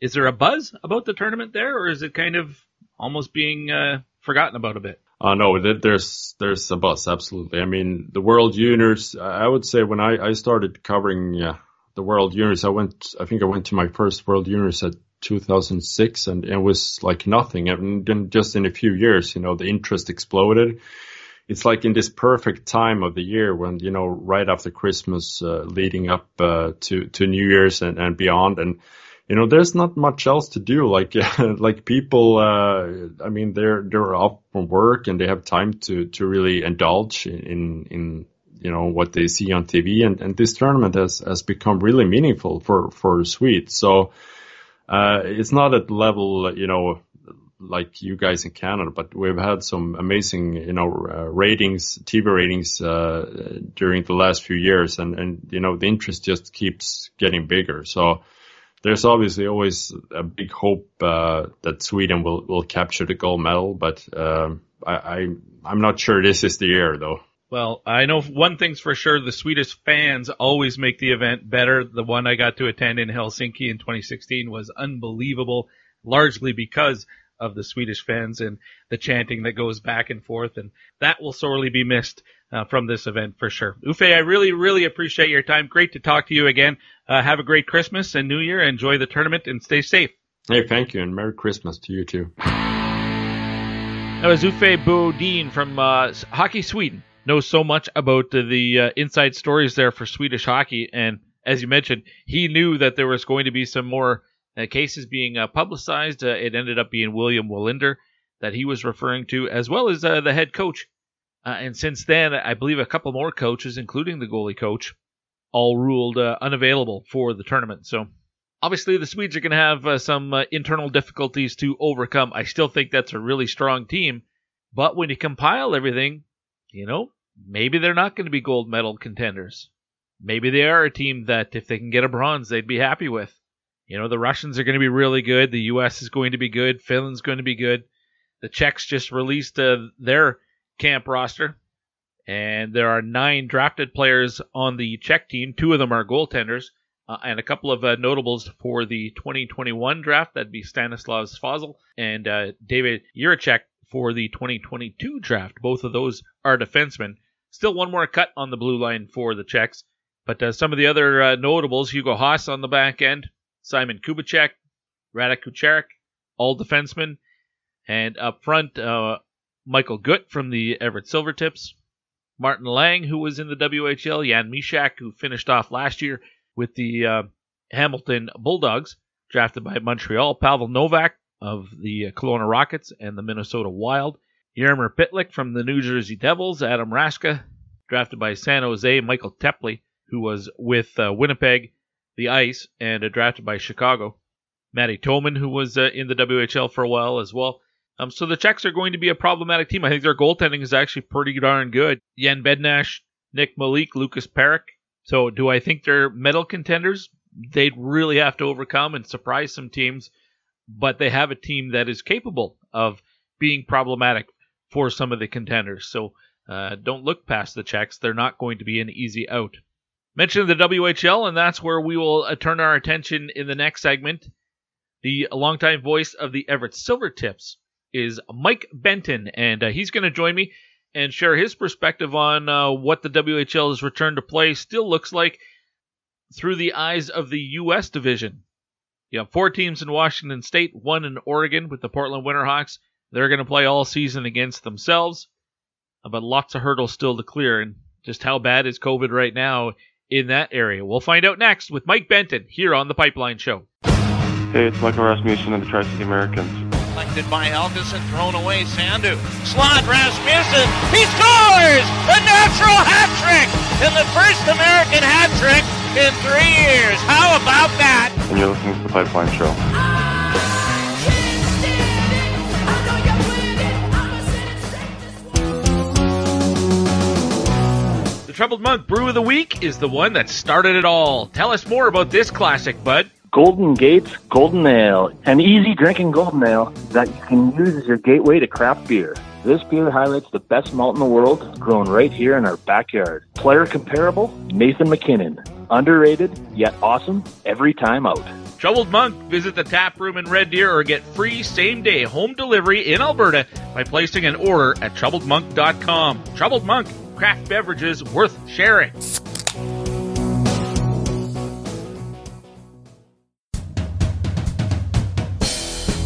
is there a buzz about the tournament there, or is it kind of almost being uh, forgotten about a bit? Uh, no, there's there's a buzz, absolutely. I mean, the World Juniors. I would say when I, I started covering yeah, the World Juniors, I went. I think I went to my first World Juniors at 2006, and it was like nothing. And then just in a few years, you know, the interest exploded. It's like in this perfect time of the year when you know, right after Christmas, uh, leading up uh, to to New Year's and, and beyond, and you know, there's not much else to do. Like, like people, uh, I mean, they're, they're off from work and they have time to, to really indulge in, in, you know, what they see on TV. And, and this tournament has, has become really meaningful for, for Swedes. So, uh, it's not at level, you know, like you guys in Canada, but we've had some amazing, you know, uh, ratings, TV ratings, uh, during the last few years. And, and, you know, the interest just keeps getting bigger. So, there's obviously always a big hope uh, that Sweden will, will capture the gold medal, but um, I, I I'm not sure this is the year though. Well, I know one thing's for sure: the Swedish fans always make the event better. The one I got to attend in Helsinki in 2016 was unbelievable, largely because of the Swedish fans and the chanting that goes back and forth, and that will sorely be missed uh, from this event for sure. Uffe, I really, really appreciate your time. Great to talk to you again. Uh, have a great Christmas and New Year. Enjoy the tournament and stay safe. Hey, thank you, and Merry Christmas to you too. That was Uffe Bodin from uh, Hockey Sweden. Knows so much about the uh, inside stories there for Swedish hockey, and as you mentioned, he knew that there was going to be some more uh, cases being uh, publicized. Uh, it ended up being William Wallinder that he was referring to, as well as uh, the head coach. Uh, and since then, I believe a couple more coaches, including the goalie coach, all ruled uh, unavailable for the tournament. So obviously, the Swedes are going to have some internal difficulties to overcome. I still think that's a really strong team, but when you compile everything, you know, maybe they're not going to be gold medal contenders. Maybe they are a team that if they can get a bronze, they'd be happy with. You know, the Russians are going to be really good. The U.S. is going to be good. Finland's going to be good. The Czechs just released uh, their camp roster, and there are nine drafted players on the Czech team. Two of them are goaltenders, uh, and a couple of uh, notables for the 2021 draft. That'd be Stanislav Svozil and uh, David Jiricek for the 2022 draft. Both of those are defensemen. Still one more cut on the blue line for the Czechs. But uh, some of the other uh, notables, Hugo Haas on the back end, Simon Kubicek, Radek Kucerik, all defensemen. And up front, uh, Michael Gutt from the Everett Silvertips, Martin Lang, who was in the WHL, Jan Mysak, who finished off last year with the uh, Hamilton Bulldogs, drafted by Montreal, Pavel Novak of the Kelowna Rockets and the Minnesota Wild, Jaromir Pytlik from the New Jersey Devils, Adam Raska, drafted by San Jose, Michael Teply, who was with uh, Winnipeg, the Ice, and uh, drafted by Chicago. Matty Toman, who was uh, in the WHL for a while as well. Um, so the Czechs are going to be a problematic team. I think their goaltending is actually pretty darn good. Jan Bednar, Nick Malik, Lukas Parik. So do I think they're medal contenders? They'd really have to overcome and surprise some teams, but they have a team that is capable of being problematic for some of the contenders. So uh, don't look past the Czechs. They're not going to be an easy out. Mention the WHL, and that's where we will uh, turn our attention in the next segment. The longtime voice of the Everett Silvertips is Mike Benton, and uh, he's going to join me and share his perspective on uh, what the WHL's return to play still looks like through the eyes of the U.S. division. You have four teams in Washington State, one in Oregon with the Portland Winterhawks. They're going to play all season against themselves, but lots of hurdles still to clear. And just how bad is COVID right now in that area? We'll find out next with Mike Benton here on the Pipeline Show. Hey, it's Michael Rasmussen of the Tri City Americans. Collected by Helgeson, thrown away. Sandhu. Slot Rasmussen. He scores! A natural hat trick! And the first American hat trick in three years. How about that? And you're listening to the Pipeline Show. The Troubled Monk Brew of the Week is the one that started it all. Tell us more about this classic, bud. Golden Gates Golden Ale, an easy drinking golden ale that you can use as your gateway to craft beer. This beer highlights the best malt in the world, grown right here in our backyard. Player comparable, Nathan MacKinnon. Underrated, yet awesome, every time out. Troubled Monk, visit the tap room in Red Deer or get free same day home delivery in Alberta by placing an order at troubledmonk.com. Troubled Monk, craft beverages worth sharing.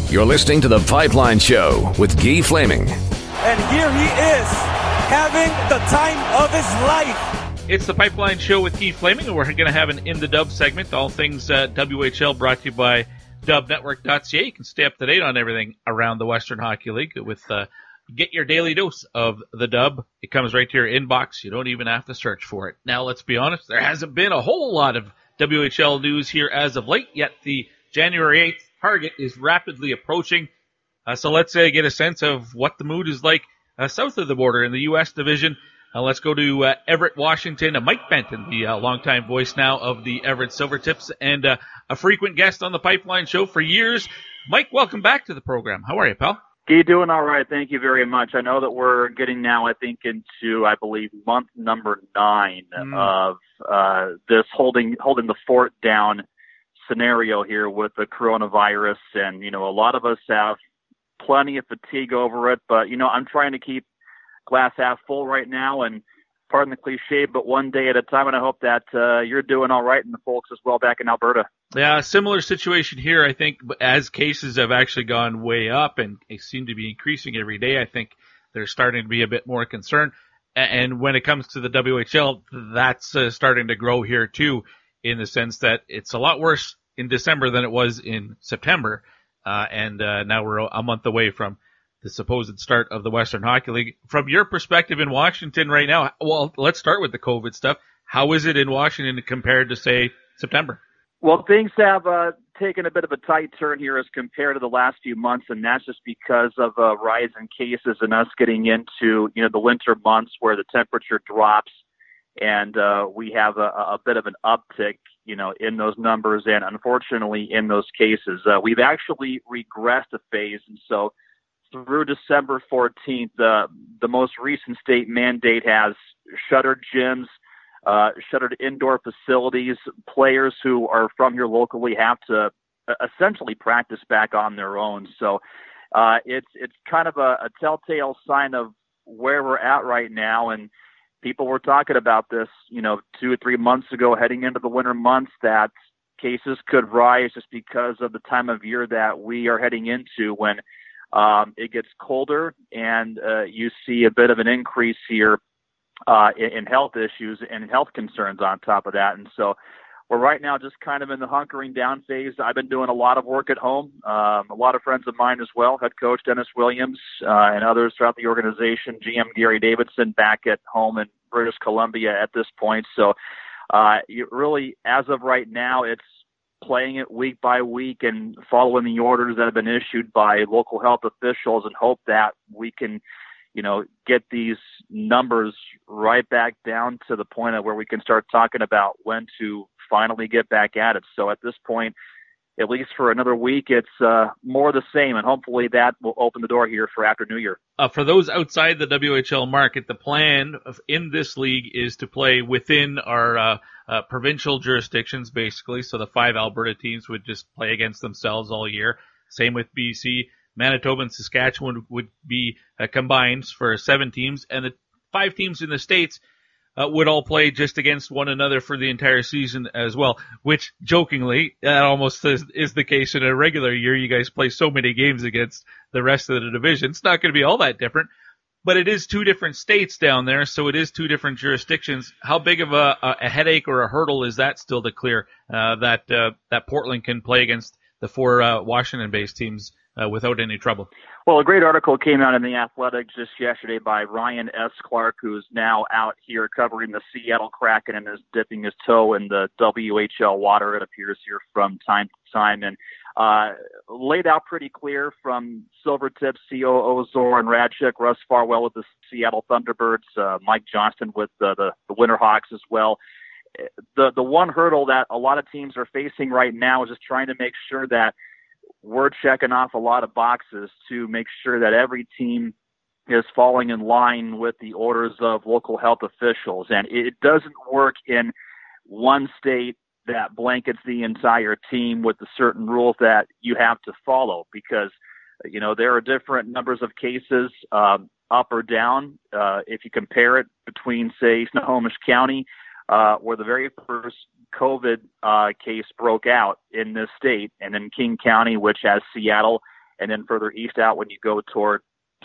You're listening to The Pipeline Show with Guy Flaming. And here he is, having the time of his life. It's The Pipeline Show with Guy Flaming, and we're going to have an In the Dub segment. All things uh, WHL brought to you by dubnetwork.ca. You can stay up to date on everything around the Western Hockey League with uh, get your daily dose of the dub. It comes right to your inbox. You don't even have to search for it. Now, let's be honest, there hasn't been a whole lot of WHL news here as of late, yet the January 8th target is rapidly approaching. Uh, so let's uh, get a sense of what the mood is like uh, south of the border in the U.S. division. Uh, let's go to uh, Everett, Washington. Uh, Mike Benton, the uh, longtime voice now of the Everett Silvertips and uh, a frequent guest on the Pipeline Show for years. Mike, welcome back to the program. How are you, pal? You doing all right? Thank you very much. I know that we're getting now, I think, into I believe month number nine mm. of uh, this holding holding the fort down scenario here with the coronavirus, and you know, a lot of us have plenty of fatigue over it, but you know, I'm trying to keep glass half full right now, and pardon the cliche, but one day at a time. And I hope that uh, you're doing all right, and the folks as well back in Alberta. Yeah, similar situation here. I think as cases have actually gone way up and seem to be increasing every day, I think there's starting to be a bit more concern. And when it comes to the WHL, that's uh, starting to grow here too, in the sense that it's a lot worse in December than it was in September. Uh, and uh, now we're a month away from the supposed start of the Western Hockey League. From your perspective in Washington right now, well, let's start with the COVID stuff. How is it in Washington compared to say September? Well, things have uh, taken a bit of a tight turn here as compared to the last few months, and that's just because of a rise in cases and us getting into you know the winter months where the temperature drops, and uh, we have a, a bit of an uptick, you know, in those numbers, and unfortunately in those cases, uh, we've actually regressed a phase, and so through December 14th, the the most recent state mandate has shuttered gyms uh, shuttered indoor facilities. Players who are from here locally have to uh, essentially practice back on their own. So uh, it's it's kind of a, a telltale sign of where we're at right now. And people were talking about this, you know, two or three months ago, heading into the winter months, that cases could rise just because of the time of year that we are heading into when um, it gets colder and uh, you see a bit of an increase here uh, in, in health issues and health concerns on top of that. And so we're right now just kind of in the hunkering down phase. I've been doing a lot of work at home. Um, a lot of friends of mine as well, head coach Dennis Williams uh, and others throughout the organization, GM Garry Davidson back at home in British Columbia at this point. So uh, really, as of right now, it's playing it week by week and following the orders that have been issued by local health officials and hope that we can – you know, get these numbers right back down to the point of where we can start talking about when to finally get back at it. So at this point, at least for another week, it's uh, more the same, and hopefully that will open the door here for after New Year. Uh, for those outside the WHL market, the plan in this league is to play within our uh, uh, provincial jurisdictions, basically. So the five Alberta teams would just play against themselves all year. Same with BC. Manitoba and Saskatchewan would be uh, combined for seven teams, and the five teams in the states uh, would all play just against one another for the entire season as well. Which, jokingly, that almost is, is the case in a regular year. You guys play so many games against the rest of the division. It's not going to be all that different, but it is two different states down there, so it is two different jurisdictions. How big of a, a headache or a hurdle is that still to clear? Uh, that uh, that Portland can play against the four uh, Washington-based teams uh, without any trouble. Well, a great article came out in the Athletics just yesterday by Ryan S. Clark, who's now out here covering the Seattle Kraken and is dipping his toe in the WHL water. It appears here from time to time, and uh, laid out pretty clear from Silvertips COO Zoran Rajcic, Russ Farwell with the Seattle Thunderbirds, uh, Mike Johnston with uh, the the Winterhawks as well. The the one hurdle that a lot of teams are facing right now is just trying to make sure that we're checking off a lot of boxes to make sure that every team is falling in line with the orders of local health officials. And it doesn't work in one state that blankets the entire team with the certain rules that you have to follow because, you know, there are different numbers of cases um, up or down. Uh, if you compare it between, say, Snohomish County, uh, where the very first COVID uh, case broke out in this state, and then King County, which has Seattle, and then further east out when you go toward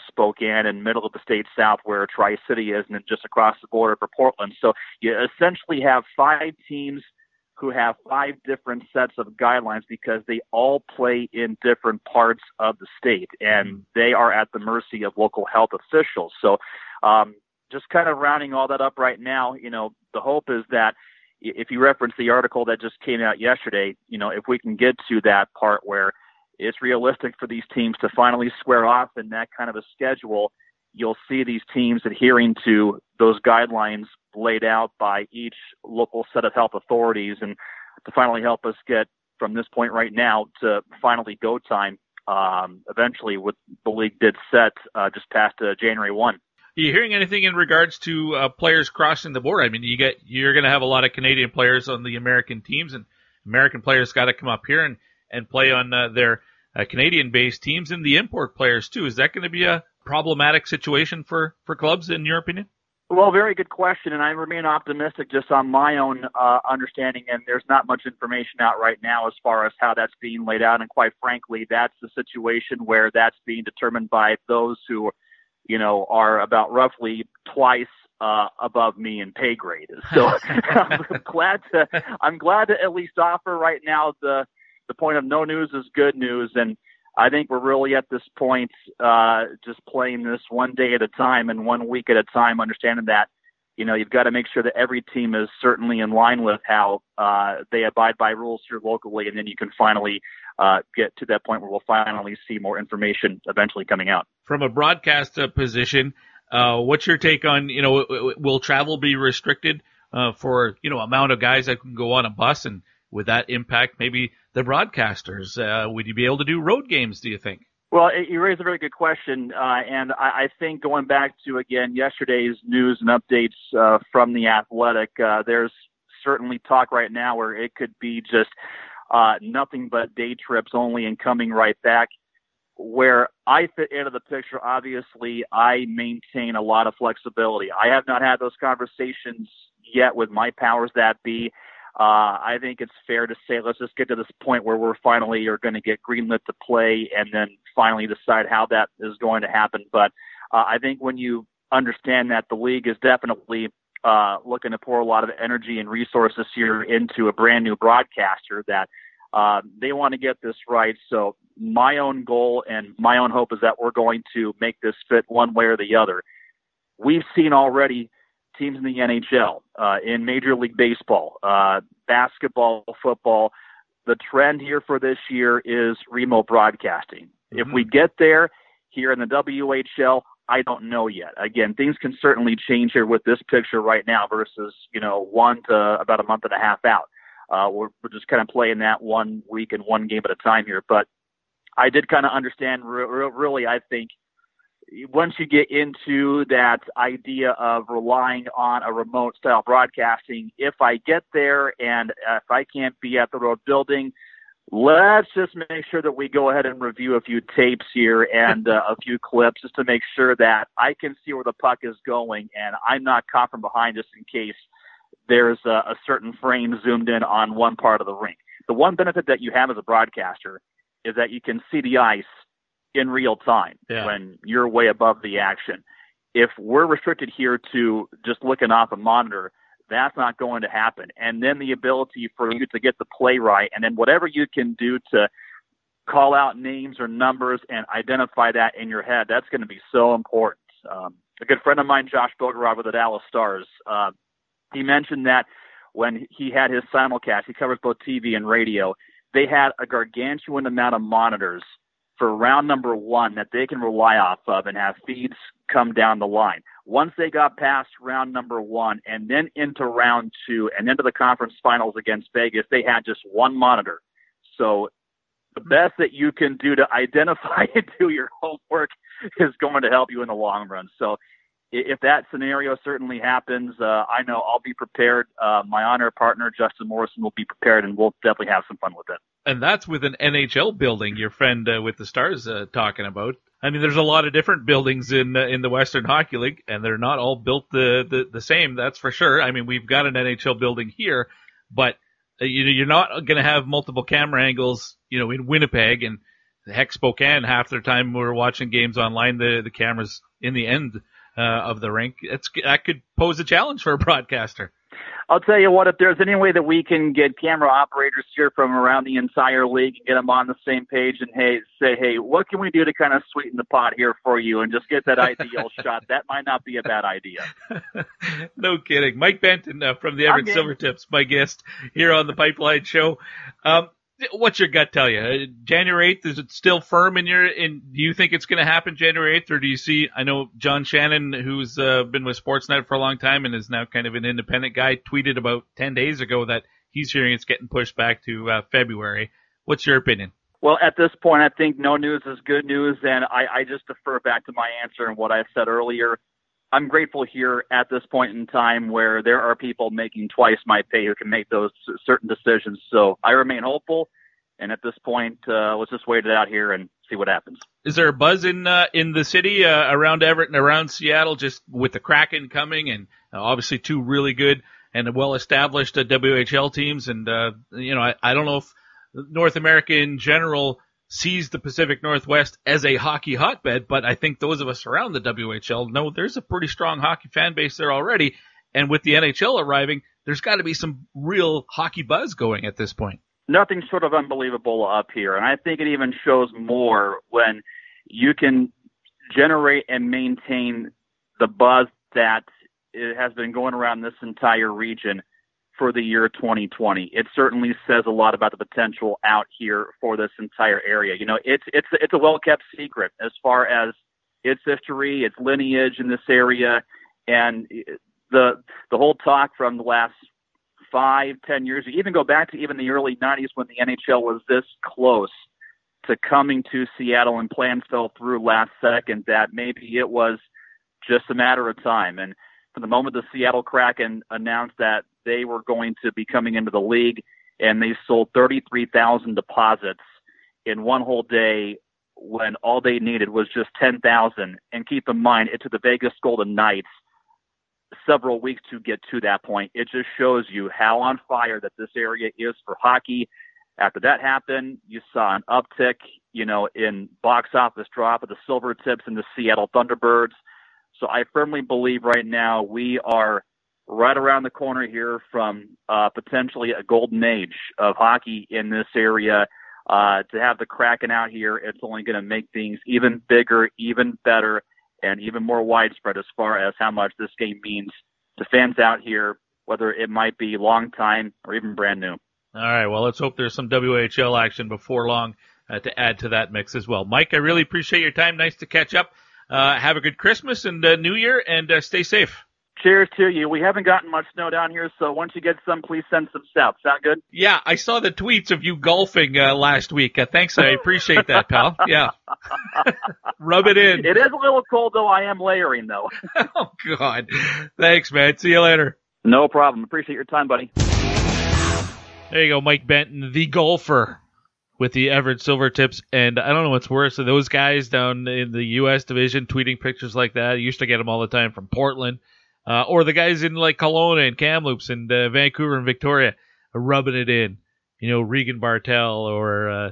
Spokane and middle of the state south where Tri City is, and then just across the border for Portland. So you essentially have five teams who have five different sets of guidelines because they all play in different parts of the state and they are at the mercy of local health officials. So, um, just kind of rounding all that up right now, you know, the hope is that if you reference the article that just came out yesterday, you know, if we can get to that part where it's realistic for these teams to finally square off in that kind of a schedule, you'll see these teams adhering to those guidelines laid out by each local set of health authorities and to finally help us get from this point right now to finally go time um, eventually what the league did set uh, just past uh, January 1. Are you hearing anything in regards to uh, players crossing the border? I mean, you get you're going to have a lot of Canadian players on the American teams, and American players got to come up here and and play on uh, their uh, Canadian-based teams, and the import players too. Is that going to be a problematic situation for for clubs, in your opinion? Well, very good question, and I remain optimistic just on my own uh, understanding. And there's not much information out right now as far as how that's being laid out. And quite frankly, that's the situation where that's being determined by those who, you know, are about roughly twice uh, above me in pay grade. So I'm glad to I'm glad to at least offer right now the the point of no news is good news, and I think we're really at this point, uh, just playing this one day at a time and one week at a time, understanding that, you know, you've got to make sure that every team is certainly in line with how uh, they abide by rules here locally, and then you can finally uh, get to that point where we'll finally see more information eventually coming out. From a broadcast uh, position, uh, what's your take on, you know, will travel be restricted uh, for, you know, amount of guys that can go on a bus and would that impact maybe the broadcasters? Would you be able to do road games, do you think? Well, you raise a very good question, uh, and I, I think going back to again yesterday's news and updates uh, from the Athletic, uh, there's certainly talk right now where it could be just uh, nothing but day trips only and coming right back. Where I fit into the picture, obviously, I maintain a lot of flexibility. I have not had those conversations yet with my powers that be uh, I think it's fair to say let's just get to this point where we're finally are going to get greenlit to play and then finally decide how that is going to happen. But uh, I think when you understand that the league is definitely uh, looking to pour a lot of energy and resources here into a brand new broadcaster that uh, they want to get this right. So my own goal and my own hope is that we're going to make this fit one way or the other. We've seen already teams in the NHL, uh, in Major League Baseball, uh, basketball, football. The trend here for this year is remote broadcasting. Mm-hmm. If we get there here in the WHL, I don't know yet. Again, things can certainly change here with this picture right now versus, you know, one to about a month and a half out. Uh, we're, we're just kind of playing that one week and one game at a time here. But I did kind of understand, re- re- really, I think, once you get into that idea of relying on a remote style broadcasting, if I get there and if I can't be at the road building, let's just make sure that we go ahead and review a few tapes here and uh, a few clips just to make sure that I can see where the puck is going and I'm not caught from behind just in case there's a, a certain frame zoomed in on one part of the rink. The one benefit that you have as a broadcaster is that you can see the ice in real time yeah. when you're way above the action. If we're restricted here to just looking off a monitor, that's not going to happen. And then the ability for you to get the play right, and then whatever you can do to call out names or numbers and identify that in your head, that's going to be so important. Um, a good friend of mine, Josh Bogorad with the Dallas Stars, uh, he mentioned that when he had his simulcast, he covers both TV and radio. They had a gargantuan amount of monitors for round number one that they can rely off of and have feeds come down the line. Once they got past round number one and then into round two and into the conference finals against Vegas, they had just one monitor. So the best that you can do to identify and do your homework is going to help you in the long run. So if that scenario certainly happens, uh, I know I'll be prepared. Uh, my honor partner, Justin Morrison, will be prepared, and we'll definitely have some fun with it and that's with an NHL building. Your friend uh, with the stars uh, talking about. I mean, there's a lot of different buildings in uh, in the Western Hockey League, and they're not all built the, the the same. That's for sure. I mean, we've got an NHL building here, but uh, you know, you're not going to have multiple camera angles. You know, in Winnipeg and heck, Spokane. Half the time we're watching games online, the the cameras in the end uh, of the rink. It's that could pose a challenge for a broadcaster. I'll tell you what, if there's any way that we can get camera operators here from around the entire league and get them on the same page and hey, say, hey, what can we do to kind of sweeten the pot here for you and just get that ideal shot? That might not be a bad idea. no kidding. Mike Benton uh, from the Everett Silvertips, my guest here on the Pipeline Show. Um, what's your gut tell you? Uh, January 8th, is it still firm in your, in, do you think it's going to happen January 8th or do you see, I know John Shannon, who's uh, been with Sportsnet for a long time and is now kind of an independent guy, tweeted about 10 days ago that he's hearing it's getting pushed back to uh, February. What's your opinion? Well, at this point, I think no news is good news, and I, I just defer back to my answer and what I said earlier. I'm grateful here at this point in time where there are people making twice my pay who can make those certain decisions. So I remain hopeful. And at this point, uh, let's just wait it out here and see what happens. Is there a buzz in uh, in the city uh, around Everett and around Seattle, just with the Kraken coming and uh, obviously two really good and well established uh, WHL teams? And uh, you know, I, I don't know if North America in general sees the Pacific Northwest as a hockey hotbed, but I think those of us around the WHL know there's a pretty strong hockey fan base there already. And with the NHL arriving, there's got to be some real hockey buzz going at this point. Nothing sort of unbelievable up here. And I think it even shows more when you can generate and maintain the buzz that it has been going around this entire region for the year 2020. It certainly says a lot about the potential out here for this entire area. You know, it's it's it's a well kept secret as far as its history, its lineage in this area, and the the whole talk from the last five, ten years, you even go back to even the early 90s when the NHL was this close to coming to Seattle and plans fell through last second that maybe it was just a matter of time. And from the moment the Seattle Kraken announced that they were going to be coming into the league, and they sold 33,000 deposits in one whole day when all they needed was just 10,000. And keep in mind, it took the Vegas Golden Knights several weeks to get to that point. It just shows you how on fire that this area is for hockey. After that happened, you saw an uptick, you know, in box office drop of the Silvertips and the Seattle Thunderbirds. So I firmly believe right now we are right around the corner here from uh, potentially a golden age of hockey in this area. Uh, to have the Kraken out here, it's only going to make things even bigger, even better, and even more widespread as far as how much this game means to fans out here, whether it might be long time or even brand new. All right. Well, let's hope there's some WHL action before long uh, to add to that mix as well. Mike, I really appreciate your time. Nice to catch up. Uh, have a good Christmas and uh, New Year, and uh, stay safe. Cheers to you. We haven't gotten much snow down here, so once you get some, please send some south. Sound good? Yeah, I saw the tweets of you golfing uh, last week. Uh, thanks, I appreciate that, pal. Yeah, rub it in. It is a little cold, though. I am layering, though. oh God, thanks, man. See you later. No problem. Appreciate your time, buddy. There you go, Mike Benton, the golfer with the Everett Silvertips, and I don't know what's worse. Those guys down in the U.S. division tweeting pictures like that. I used to get them all the time from Portland uh, or the guys in like Kelowna and Kamloops and uh, Vancouver and Victoria rubbing it in. You know, Regan Bartel or uh,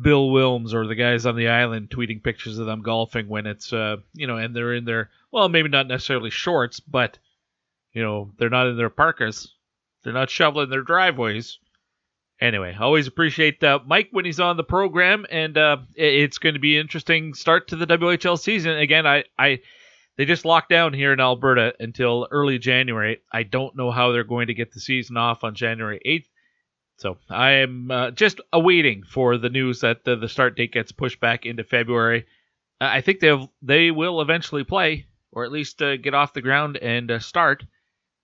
Bill Wilms or the guys on the island tweeting pictures of them golfing when it's, uh, you know, and they're in their, well, maybe not necessarily shorts, but, you know, they're not in their parkas. They're not shoveling their driveways. Anyway, always appreciate uh, Mike when he's on the program, and uh, it's going to be an interesting start to the WHL season. Again, I, I they just locked down here in Alberta until early January. I don't know how they're going to get the season off on January 8th. So I am uh, just awaiting for the news that the, the, start date gets pushed back into February. I think they they will eventually play, or at least uh, get off the ground and uh, start.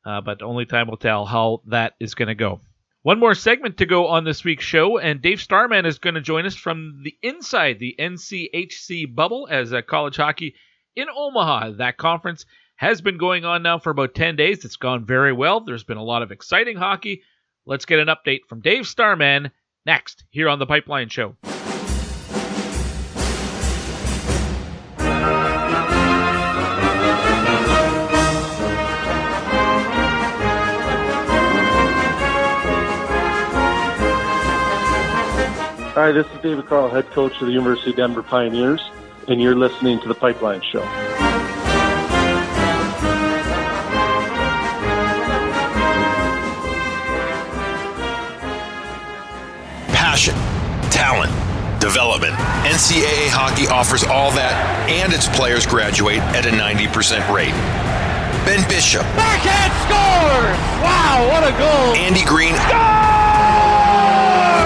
Uh, but only time will tell how that is going to go. One more segment to go on this week's show, and Dave Starman is going to join us from the inside the NCHC bubble as a college hockey in Omaha. That conference has been going on now for about 10 days. It's gone very well. There's been a lot of exciting hockey. Let's get an update from Dave Starman next here on The Pipeline Show. Hi, this is David Carle, head coach of the University of Denver Pioneers and you're listening to The Pipeline Show. Passion, talent, development. NCAA hockey offers all that, and its players graduate at a 90% rate. Ben Bishop. Backhand scores! Wow, what a goal! Andy Greene. Score!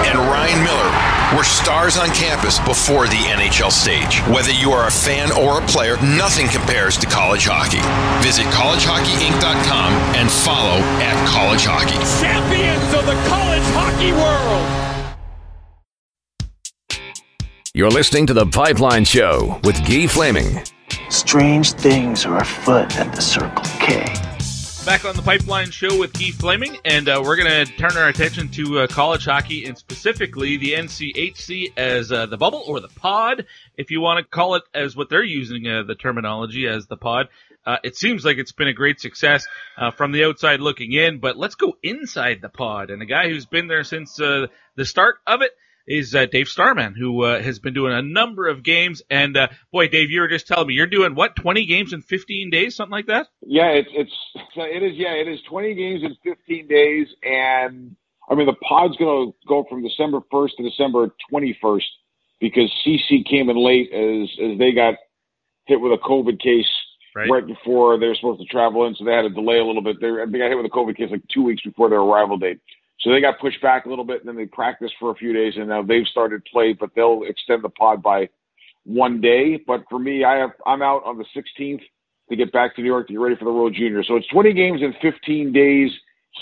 And Ryan Miller We're stars on campus before the NHL stage. Whether you are a fan or a player, nothing compares to college hockey. Visit collegehockeyinc.com and follow at college hockey. Champions of the college hockey world. You're listening to The Pipeline Show with Guy Flaming. Strange things are afoot at the Circle K. Back on the Pipeline Show with Keith Flaming, and uh, we're going to turn our attention to uh, college hockey and specifically the NCHC as uh, the bubble or the pod, if you want to call it as what they're using uh, the terminology as the pod. Uh, it seems like it's been a great success uh, from the outside looking in, but let's go inside the pod. And a guy who's been there since the start of it is uh, Dave Starman, who uh, has been doing a number of games. And uh, boy, Dave, you were just telling me you're doing what, 20 games in 15 days, something like that? Yeah, it's it's it is. Yeah, it is 20 games in 15 days, and I mean the pod's going to go from December 1st to December 21st because CC came in late as as they got hit with a COVID case. Right. right before they were supposed to travel in, so they had to delay a little bit. They, they got hit with a COVID case like two weeks before their arrival date. So they got pushed back a little bit, and then they practiced for a few days, and now they've started play, but they'll extend the pod by one day. But for me, I have I'm out on the 16th to get back to New York to get ready for the World Junior. So it's 20 games in 15 days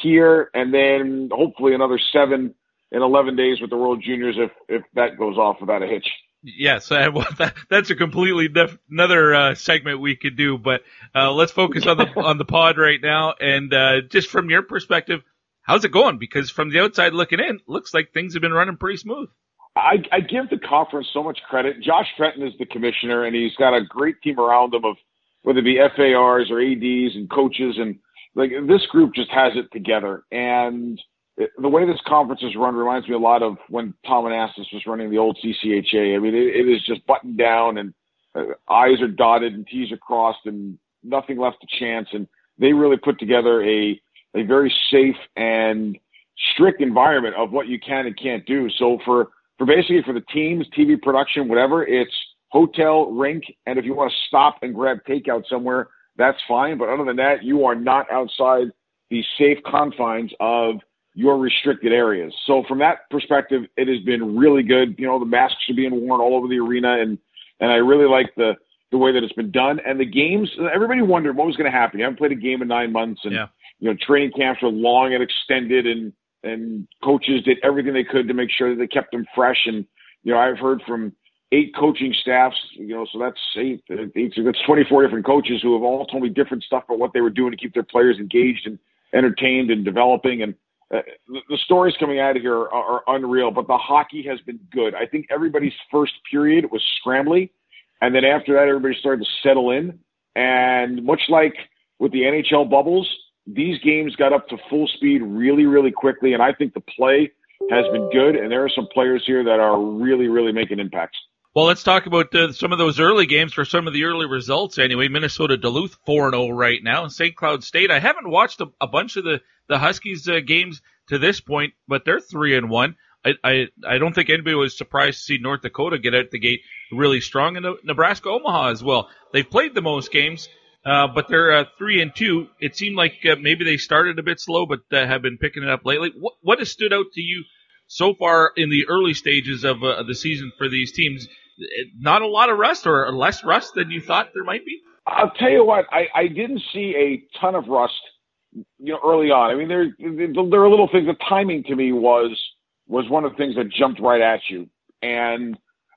here, and then hopefully another seven in 11 days with the World Juniors if if that goes off without a hitch. Yes, well, that, that's a completely diff- another uh, segment we could do, but uh, let's focus on the on the pod right now. And uh, just from your perspective, how's it going? Because from the outside looking in, looks like things have been running pretty smooth. I, I give the conference so much credit. Josh Fenton is the commissioner, and he's got a great team around him of whether it be FARs or ADs and coaches, and like this group just has it together. And the way this conference is run reminds me a lot of when Tom Anastos was running the old CCHA. I mean, it, it is just buttoned down, and uh, I's are dotted and T's are crossed, and nothing left to chance. And they really put together a a very safe and strict environment of what you can and can't do. So for for basically for the teams, TV production, whatever, it's hotel, rink, and if you want to stop and grab takeout somewhere, that's fine. But other than that, you are not outside the safe confines of your restricted areas. So from that perspective, it has been really good. You know, the masks are being worn all over the arena and and I really like the the way that it's been done. And the games, everybody wondered what was going to happen. You haven't played a game in nine months, and yeah you know, training camps were long and extended and, and coaches did everything they could to make sure that they kept them fresh. And, you know, I've heard from eight coaching staffs, you know, so that's eight, so that's 24 different coaches who have all told me different stuff about what they were doing to keep their players engaged and entertained and developing. And uh, the, the stories coming out of here are, are unreal, but the hockey has been good. I think everybody's first period was scrambly. And then after that, everybody started to settle in. And much like with the NHL bubbles, these games got up to full speed really, really quickly, and I think the play has been good. And there are some players here that are really, really making impacts. Well, let's talk about uh, some of those early games for some of the early results. Anyway, Minnesota Duluth four zero right now, and St. Cloud State. I haven't watched a, a bunch of the the Huskies uh, games to this point, but they're three and one. I, I I don't think anybody was surprised to see North Dakota get out the gate really strong, and Nebraska Omaha as well. They've played the most games. Uh, but they're uh, three and two. It seemed like uh, maybe they started a bit slow, but uh, have been picking it up lately. What, what has stood out to you so far in the early stages of uh, the season for these teams? Not a lot of rust, or less rust than you thought there might be. I'll tell you what, I, I didn't see a ton of rust, you know, early on. I mean, there there are little things. The timing to me was was one of the things that jumped right at you, and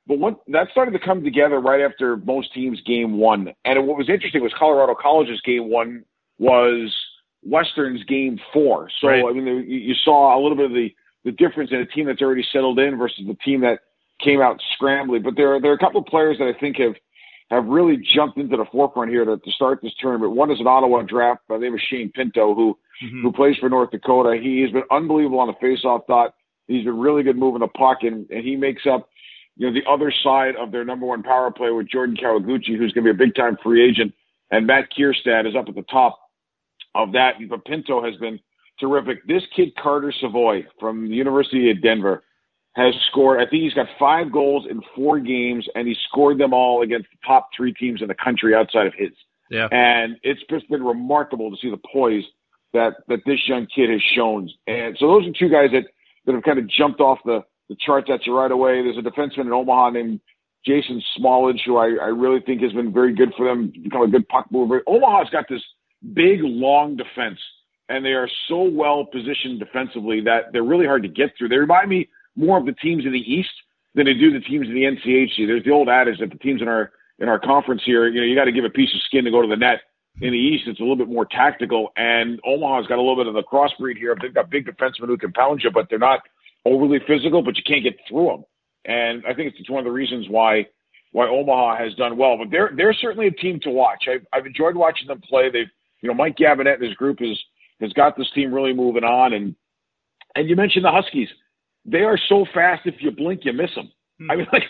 but what that started to come together right after most teams' game one. And what was interesting was Colorado College's game one was Western's game four. So right. I mean, you saw a little bit of the the difference in a team that's already settled in versus the team that came out scrambly. But there are there are a couple of players that I think have have really jumped into the forefront here to, to start this tournament. One is an Ottawa draft by the name of Shane Pinto, who mm-hmm. who plays for North Dakota. He has been unbelievable on the faceoff dot. He's been really good moving the puck, and, and he makes up you know, the other side of their number one power play with Jordan Kawaguchi, who's going to be a big time free agent, and Matt Kiersted is up at the top of that. But Pinto has been terrific. This kid, Carter Savoie from the University of Denver, has scored, I think he's got five goals in four games, and he scored them all against the top three teams in the country outside of his. Yeah. And it's just been remarkable to see the poise that, that this young kid has shown. And so those are two guys that, that have kind of jumped off the, the chart at you right away. There's a defenseman in Omaha named Jason Smallidge, who I, I really think has been very good for them, become a good puck mover. Omaha's got this big, long defense, and they are so well positioned defensively that they're really hard to get through. They remind me more of the teams in the East than they do the teams in the NCHC. There's the old adage that the teams in our in our conference here, you know, you got to give a piece of skin to go to the net. In the East, it's a little bit more tactical, and Omaha's got a little bit of the crossbreed here. They've got big defensemen who can pound you, but they're not overly physical, but you can't get through them. And I think it's one of the reasons why why Omaha has done well. But they're they're certainly a team to watch. I've, I've enjoyed watching them play. They've you know Mike Gabinet and his group has has got this team really moving on. And and you mentioned the Huskies. They are so fast. If you blink, you miss them. Hmm. I mean, like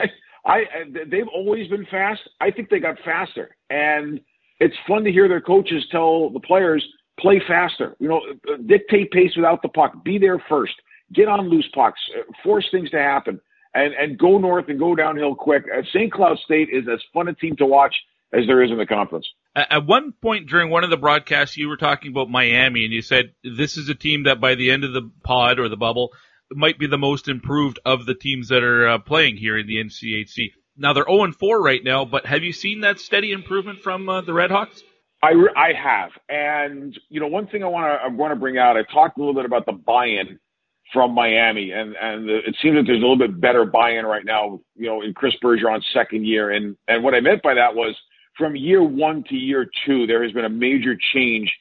I, I they've always been fast. I think they got faster, and it's fun to hear their coaches tell the players play faster. You know, dictate pace without the puck. Be there first. Get on loose pucks. Force things to happen and and go north and go downhill quick. Uh, St. Cloud State is as fun a team to watch as there is in the conference. At one point during one of the broadcasts, you were talking about Miami, and you said this is a team that by the end of the pod or the bubble might be the most improved of the teams that are uh, playing here in the NCHC. Now they're 0 4 right now, but have you seen that steady improvement from uh, the Redhawks? I, I have, and you know one thing I want to I want to bring out. I talked a little bit about the buy-in from Miami, and and it seems that there's a little bit better buy-in right now. You know, in Chris Bergeron's second year, and and what I meant by that was from year one to year two, there has been a major change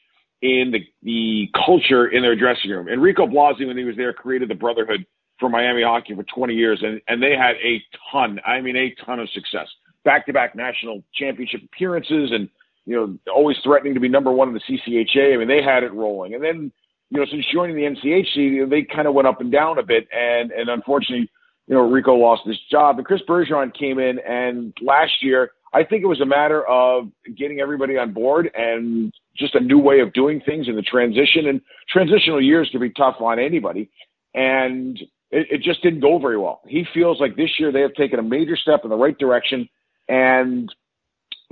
in the the culture in their dressing room. Enrico Blasi, when he was there, created the brotherhood for Miami hockey for 20 years, and and they had a ton, I mean, a ton of success, back-to-back national championship appearances, and you know, always threatening to be number one in the CCHA. I mean, they had it rolling, and then you know, since joining the NCHC, they kind of went up and down a bit, and and unfortunately, you know, Rico lost his job. And Chris Bergeron came in, and last year, I think it was a matter of getting everybody on board and just a new way of doing things in the transition. And transitional years can be tough on anybody, and it, it just didn't go very well. He feels like this year they have taken a major step in the right direction, and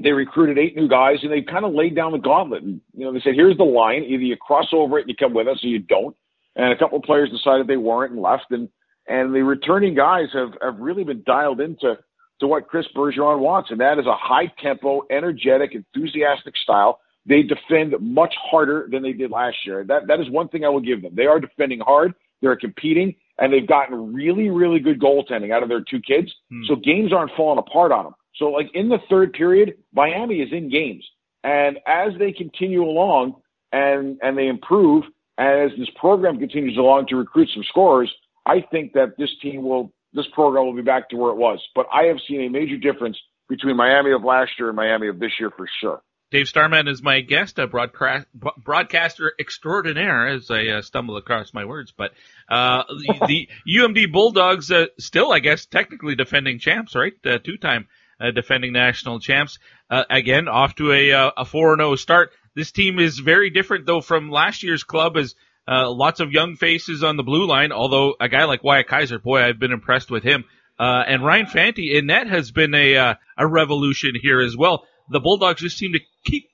they recruited eight new guys and they kind of laid down the gauntlet. And, you know, they said, here's the line. Either you cross over it and you come with us or you don't. And a couple of players decided they weren't and left. And, and the returning guys have, have really been dialed into to what Chris Bergeron wants. And that is a high tempo, energetic, enthusiastic style. They defend much harder than they did last year. That, that is one thing I will give them. They are defending hard. They're competing and they've gotten really, really good goaltending out of their two kids. Hmm. So games aren't falling apart on them. So like in the third period, Miami is in games. And as they continue along and and they improve, as this program continues along to recruit some scorers, I think that this team will this program will be back to where it was. But I have seen a major difference between Miami of last year and Miami of this year for sure. Dave Starman is my guest, a broadcast, broadcaster extraordinaire, as I uh, stumble across my words. But uh, the, the UMD Bulldogs, uh, still, I guess, technically defending champs, right? Uh, two-time defending national champs. Uh, again, off to a uh, a four zero oh start. This team is very different though from last year's club. As uh, lots of young faces on the blue line. Although a guy like Wyatt Kaiser, boy, I've been impressed with him. Uh, and Ryan Fanti in net has been a uh, a revolution here as well. The Bulldogs just seem to keep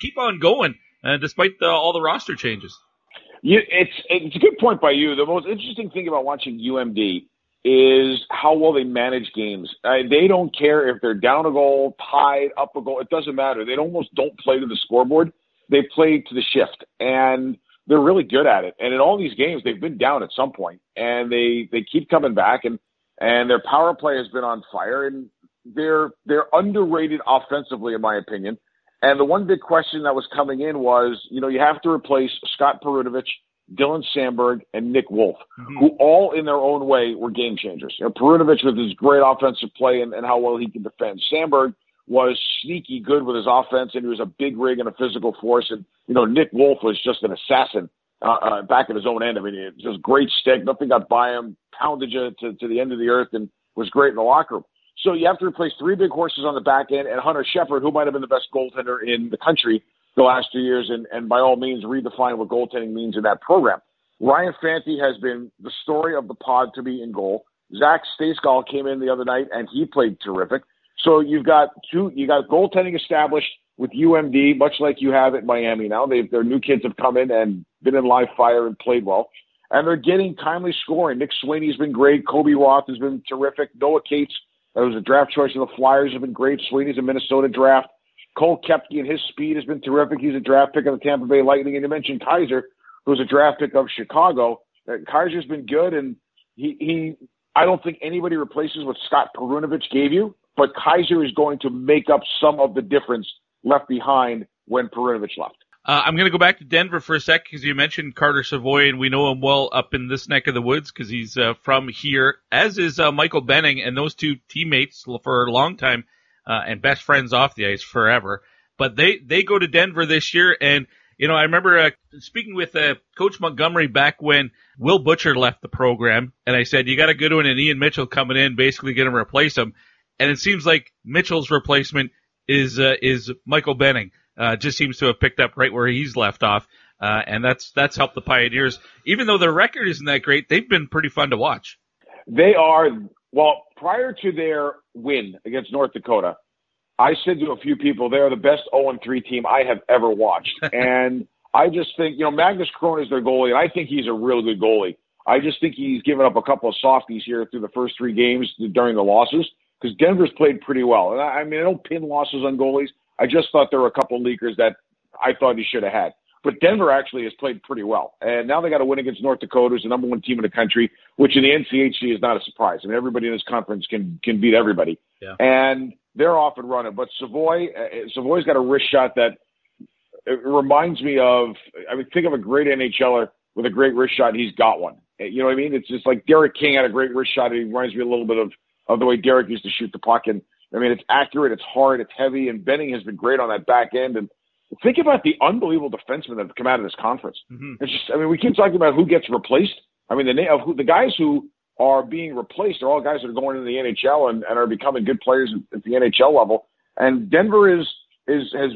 keep on going uh, despite the, all the roster changes. You, it's it's a good point by you. The most interesting thing about watching UMD is how well they manage games. Uh, they don't care if they're down a goal, tied, up a goal. It doesn't matter. They almost don't play to the scoreboard. They play to the shift, and they're really good at it. And in all these games, they've been down at some point, and they they keep coming back. and And their power play has been on fire, and they're they're underrated offensively, in my opinion. And the one big question that was coming in was, you know, you have to replace Scott Perunovich Dylan Samberg, and Nick Wolff, mm-hmm. who all in their own way were game changers. You know, Perunovich with his great offensive play and, and how well he can defend. Samberg was sneaky good with his offense, and he was a big rig and a physical force. And you know, Nick Wolff was just an assassin uh, uh, back at his own end. I mean, it was just great stick. Nothing got by him. Pounded you to, to the end of the earth, and was great in the locker room. So you have to replace three big horses on the back end, and Hunter Shepard, who might have been the best goaltender in the country the last two years, and, and by all means redefine what goaltending means in that program. Ryan Fanti has been the story of the pod to be in goal. Zach Stejskal came in the other night and he played terrific. So you've got two, you got goaltending established with UMD, much like you have at Miami now. They, their new kids have come in and been in live fire and played well. and they're getting timely scoring. Nick Sweeney's been great. Kobe Roth has been terrific. Noah Cates, that was a draft choice of the Flyers, have been great. Sweeney's a Minnesota draft. Cole Koepke and his speed has been terrific. He's a draft pick of the Tampa Bay Lightning. And you mentioned Kaiser, who's a draft pick of Chicago. Uh, Kaiser's been good, and he, he I don't think anybody replaces what Scott Perunovich gave you, but Kaiser is going to make up some of the difference left behind when Perunovich left. Uh, I'm going to go back to Denver for a sec because you mentioned Carter Savoie, and we know him well up in this neck of the woods because he's uh, from here, as is uh, Michael Benning, and those two teammates for a long time uh, and best friends off the ice forever. But they they go to Denver this year, and you know I remember uh, speaking with uh, Coach Montgomery back when Will Butcher left the program, and I said you got a good one, and Ian Mitchell coming in, basically going to replace him, and it seems like Mitchell's replacement is is Michael Benning uh, just seems to have picked up right where he's left off. Uh, and that's that's helped the Pioneers. Even though their record isn't that great, they've been pretty fun to watch. They are well. Prior to their win against North Dakota, I said to a few people, they are the best 0 3 team I have ever watched. and I just think, you know, Magnus Chrona is their goalie, and I think he's a real good goalie. I just think he's given up a couple of softies here through the first three games during the losses because Denver's played pretty well. And I, I mean, I don't pin losses on goalies. I just thought there were a couple of leakers that I thought he should have had. But Denver actually has played pretty well. And now they got to win against North Dakota, who's the number one team in the country, which in the NCHC is not a surprise. I mean, everybody in this conference can can beat everybody. Yeah. And they're off and running. But Savoie, uh, Savoie's got a wrist shot that it reminds me of, I mean, think of a great NHLer with a great wrist shot. He's got one. You know what I mean? It's just like Derek King had a great wrist shot. It reminds me a little bit of, of the way Derek used to shoot the puck. And I mean, it's accurate, it's hard, it's heavy, and Benning has been great on that back end. And think about the unbelievable defensemen that have come out of this conference. Mm-hmm. It's just, I mean, we keep talking about who gets replaced. I mean, the name of who the guys who are being replaced are all guys that are going into the NHL and, and are becoming good players at the NHL level. And Denver is is has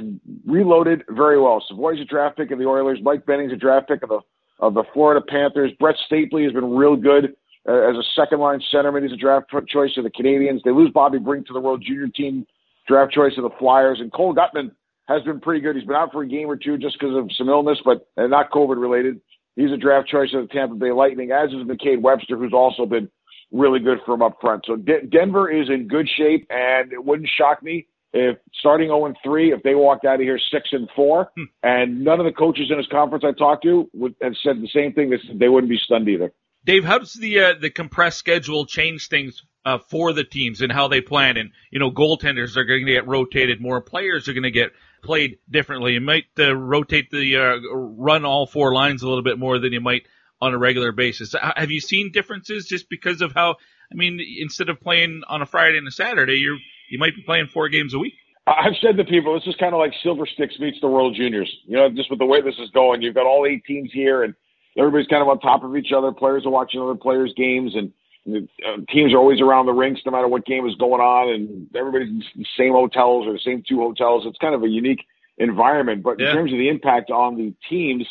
reloaded very well. Savoie's a draft pick of the Oilers. Mike Benning's a draft pick of the of the Florida Panthers. Brett Stapley has been real good uh, as a second line centerman. He's a draft choice of the Canadiens. They lose Bobby Brink to the World Junior Team, draft choice of the Flyers. And Cole Guttman has been pretty good. He's been out for a game or two just because of some illness, but not COVID related. He's a draft choice of the Tampa Bay Lightning, as is McKade Webster, who's also been really good from up front. So De- Denver is in good shape, and it wouldn't shock me if starting 0 3, if they walked out of here 6 and 4, hmm. and none of the coaches in this conference I talked to would have said the same thing. They, they wouldn't be stunned either. Dave, how does the uh, the compressed schedule change things uh, for the teams and how they plan? And you know, goaltenders are going to get rotated more. Players are going to get played differently. You might uh, rotate the uh, run all four lines a little bit more than you might on a regular basis. Have you seen differences just because of how? I mean, instead of playing on a Friday and a Saturday, you you might be playing four games a week. I've said to people, this is kind of like Silver Sticks meets the World Juniors. You know, just with the way this is going, you've got all eight teams here, and everybody's kind of on top of each other. Players are watching other players' games, and uh, teams are always around the rinks no matter what game is going on, and everybody's in the same hotels or the same two hotels. It's kind of a unique environment. But yeah. in terms of the impact on the teams,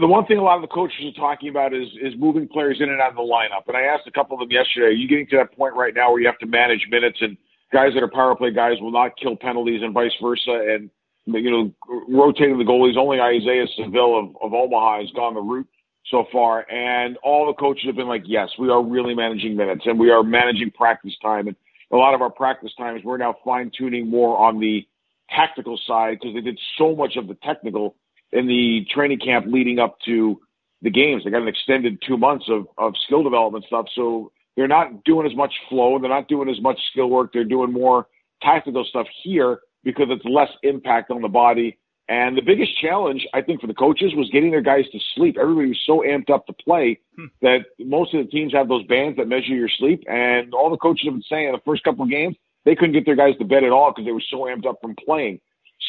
the one thing a lot of the coaches are talking about is is moving players in and out of the lineup. And I asked a couple of them yesterday, are you getting to that point right now where you have to manage minutes and guys that are power play guys will not kill penalties and vice versa and you know, rotating the goalies. Only Isaiah Saville of, of Omaha has gone the route so far. And all the coaches have been like, yes, we are really managing minutes and we are managing practice time. And a lot of our practice times, we're now fine tuning more on the tactical side because they did so much of the technical in the training camp leading up to the games. They got an extended two months of, of skill development stuff. So they're not doing as much flow. They're not doing as much skill work. They're doing more tactical stuff here because it's less impact on the body and the biggest challenge, I think, for the coaches was getting their guys to sleep. Everybody was so amped up to play hmm. that most of the teams have those bands that measure your sleep. And all the coaches have been saying in the first couple of games, they couldn't get their guys to bed at all because they were so amped up from playing.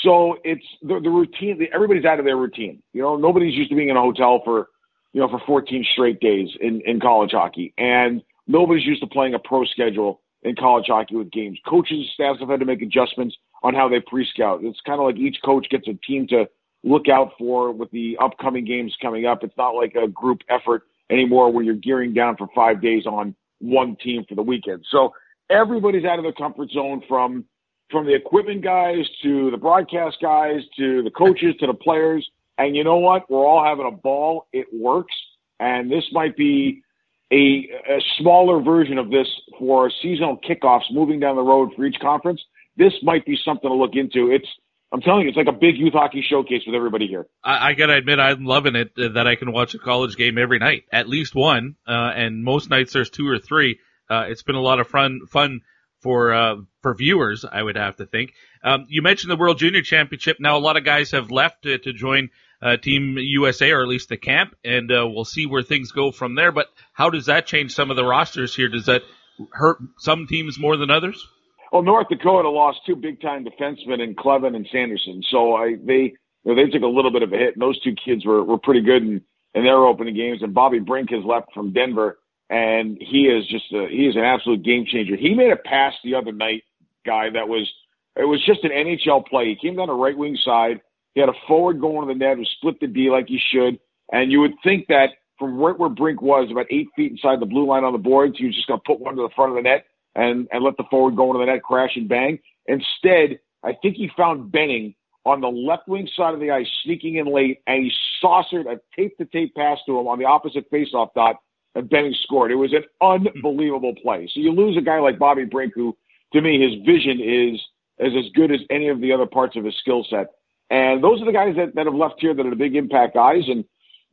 So it's the, the routine. Everybody's out of their routine. You know, nobody's used to being in a hotel for, you know, for 14 straight days in, in college hockey. And nobody's used to playing a pro schedule in college hockey with games. Coaches, and staffs have had to make adjustments on how they pre-scout. It's kind of like each coach gets a team to look out for with the upcoming games coming up. It's not like a group effort anymore where you're gearing down for five days on one team for the weekend. So everybody's out of their comfort zone from from the equipment guys to the broadcast guys to the coaches to the players. And you know what? We're all having a ball. It works. And this might be a, a smaller version of this for seasonal kickoffs moving down the road for each conference. This might be something to look into. It's I'm telling you, it's like a big youth hockey showcase with everybody here. I, I gotta admit, I'm loving it uh, that I can watch a college game every night, at least one, uh, and most nights there's two or three. Uh, it's been a lot of fun, fun for uh, for viewers, I would have to think. Um, you mentioned the World Junior Championship. Now a lot of guys have left to, to join uh, Team USA or at least the camp, and uh, we'll see where things go from there. But how does that change some of the rosters here? Does that hurt some teams more than others? Well, North Dakota lost two big time defensemen in Kleven and Sanderson, so I they you know, they took a little bit of a hit. And those two kids were were pretty good in, in their opening games. And Bobby Brink has left from Denver, and he is just a, he is an absolute game changer. He made a pass the other night, guy that was it was just an NHL play. He came down the right wing side. He had a forward going to the net who split the D like he should, and you would think that from right where Brink was, about eight feet inside the blue line on the boards, he was just going to put one to the front of the net and, and let the forward go into the net, crash and bang. Instead, I think he found Benning on the left wing side of the ice, sneaking in late, and he saucered a tape to tape pass to him on the opposite faceoff dot, and Benning scored. It was an unbelievable play. So you lose a guy like Bobby Brink, who to me his vision is is as good as any of the other parts of his skill set. And those are the guys that, that have left here that are the big impact guys. And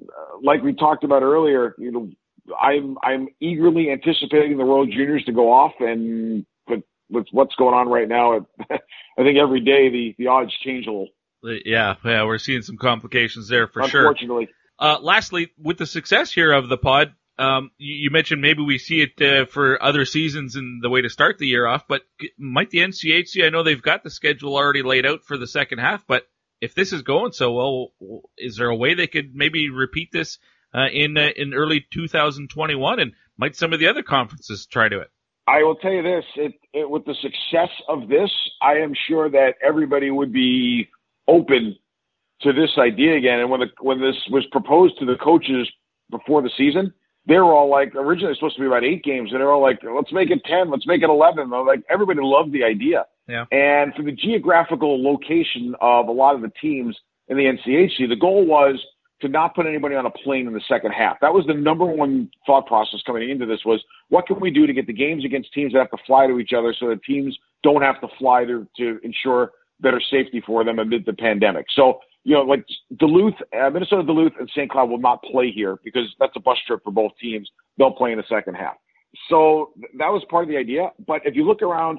uh, like we talked about earlier, you know, I'm I'm eagerly anticipating the World Juniors to go off, and but with what's going on right now, I think every day the the odds change a little. Yeah, yeah, we're seeing some complications there for sure. Unfortunately. Uh, lastly, with the success here of the pod, um, you, you, mentioned maybe we see it uh, for other seasons and the way to start the year off, but might the NCHC? I know they've got the schedule already laid out for the second half, but if this is going so well, is there a way they could maybe repeat this uh, in uh, in early 2021, and might some of the other conferences try to it? I will tell you this: it, it, with the success of this, I am sure that everybody would be open to this idea again. And when the when this was proposed to the coaches before the season, they were all like, originally supposed to be about eight games, and they're all like, let's make it ten, let's make it eleven. Like everybody loved the idea. Yeah. And for the geographical location of a lot of the teams in the NCHC, the goal was to not put anybody on a plane in the second half. That was the number one thought process coming into this was what can we do to get the games against teams that have to fly to each other so that teams don't have to fly to, to ensure better safety for them amid the pandemic. So, you know, like Duluth, uh, Minnesota Duluth and St. Cloud will not play here because that's a bus trip for both teams. They'll play in the second half. So that was part of the idea. But if you look around,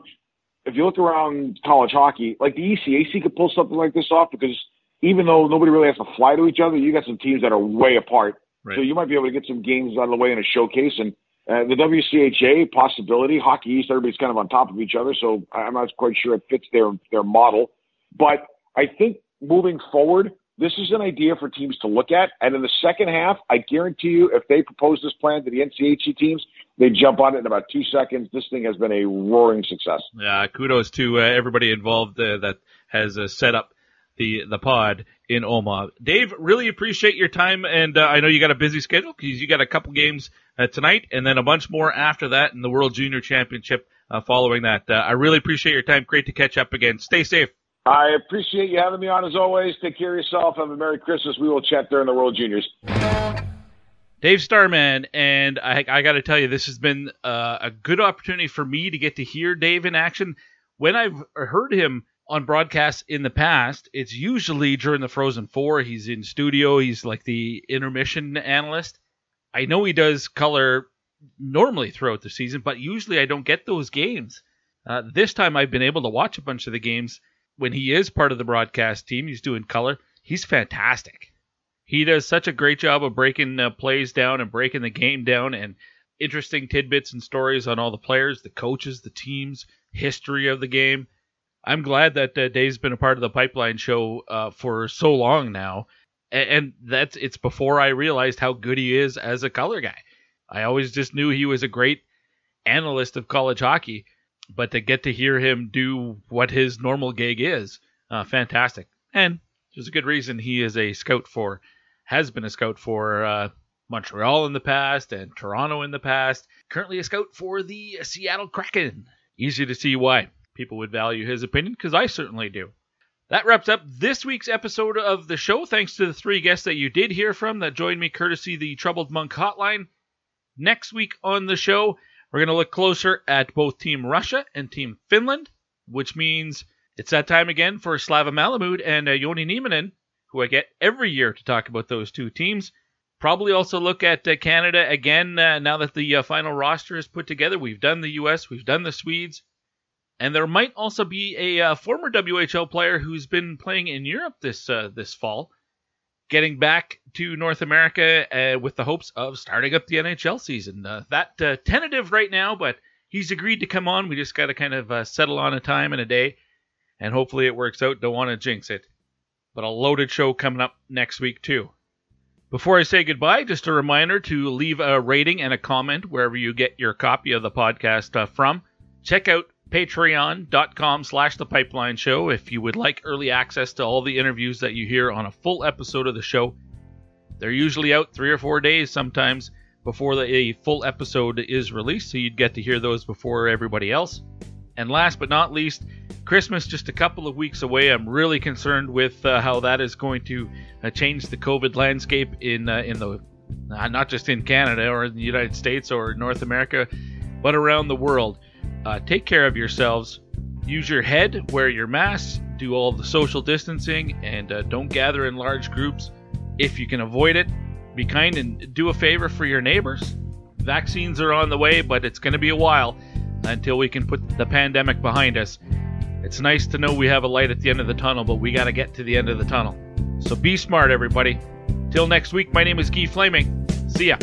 if you look around college hockey, like the ECAC could pull something like this off because – even though nobody really has to fly to each other, you got some teams that are way apart. Right. So you might be able to get some games out of the way in a showcase. And uh, the WCHA possibility, Hockey East, everybody's kind of on top of each other. So I'm not quite sure it fits their their model. But I think moving forward, this is an idea for teams to look at. And in the second half, I guarantee you, if they propose this plan to the NCHC teams, they jump on it in about two seconds. This thing has been a roaring success. Yeah, kudos to uh, everybody involved uh, that has uh, set up the the pod in Omaha. Dave, really appreciate your time, and uh, I know you got a busy schedule because you got a couple games uh, tonight, and then a bunch more after that in the World Junior Championship uh, following that. Uh, I really appreciate your time. Great to catch up again. Stay safe. I appreciate you having me on as always. Take care of yourself. Have a Merry Christmas. We will chat during the World Juniors. Dave Starman, and I, I got to tell you, this has been uh, a good opportunity for me to get to hear Dave in action. When I've heard him on broadcasts in the past, it's usually during the Frozen Four. He's in studio. He's like the intermission analyst. I know he does color normally throughout the season, but usually I don't get those games. Uh, this time I've been able to watch a bunch of the games when he is part of the broadcast team. He's doing color. He's fantastic. He does such a great job of breaking uh, plays down and breaking the game down and interesting tidbits and stories on all the players, the coaches, the teams, history of the game I'm glad that uh, Dave's been a part of the Pipeline Show uh, for so long now, and, and that's it's before I realized how good he is as a color guy. I always just knew he was a great analyst of college hockey, but to get to hear him do what his normal gig is, uh, fantastic. And there's a good reason he is a scout for, has been a scout for uh, Montreal in the past and Toronto in the past. Currently a scout for the Seattle Kraken. Easy to see why people would value his opinion because I certainly do. That wraps up this week's episode of the show. Thanks to the three guests that you did hear from that joined me courtesy the Troubled Monk Hotline. Next week on the show, we're going to look closer at both Team Russia and Team Finland, which means it's that time again for Slava Malamud and uh, Joni Nieminen, who I get every year to talk about those two teams. Probably also look at uh, Canada again uh, now that the uh, final roster is put together. We've done the U.S., we've done the Swedes, and there might also be a uh, former WHL player who's been playing in Europe this uh, this fall, getting back to North America uh, with the hopes of starting up the NHL season. Uh, that uh, tentative right now, but he's agreed to come on. We just got to kind of uh, settle on a time and a day, and hopefully it works out. Don't want to jinx it, but a loaded show coming up next week too. Before I say goodbye, just a reminder to leave a rating and a comment wherever you get your copy of the podcast from. Check out patreon.com slash the pipeline show if you would like early access to all the interviews that you hear on a full episode of the show. They're usually out three or four days sometimes before the, a full episode is released so you'd get to hear those before everybody else. And last but not least christmas just a couple of weeks away. I'm really concerned with uh, how that is going to uh, change the covid landscape in uh, in the not just in canada or in the united states or north america but around the world uh, take care of yourselves. Use your head, wear your masks, do all the social distancing, and uh, don't gather in large groups. If you can avoid it, be kind and do a favor for your neighbors. Vaccines are on the way, but it's going to be a while until we can put the pandemic behind us. It's nice to know we have a light at the end of the tunnel, but we got to get to the end of the tunnel. So be smart, everybody. Till next week, my name is Guy Flaming. See ya.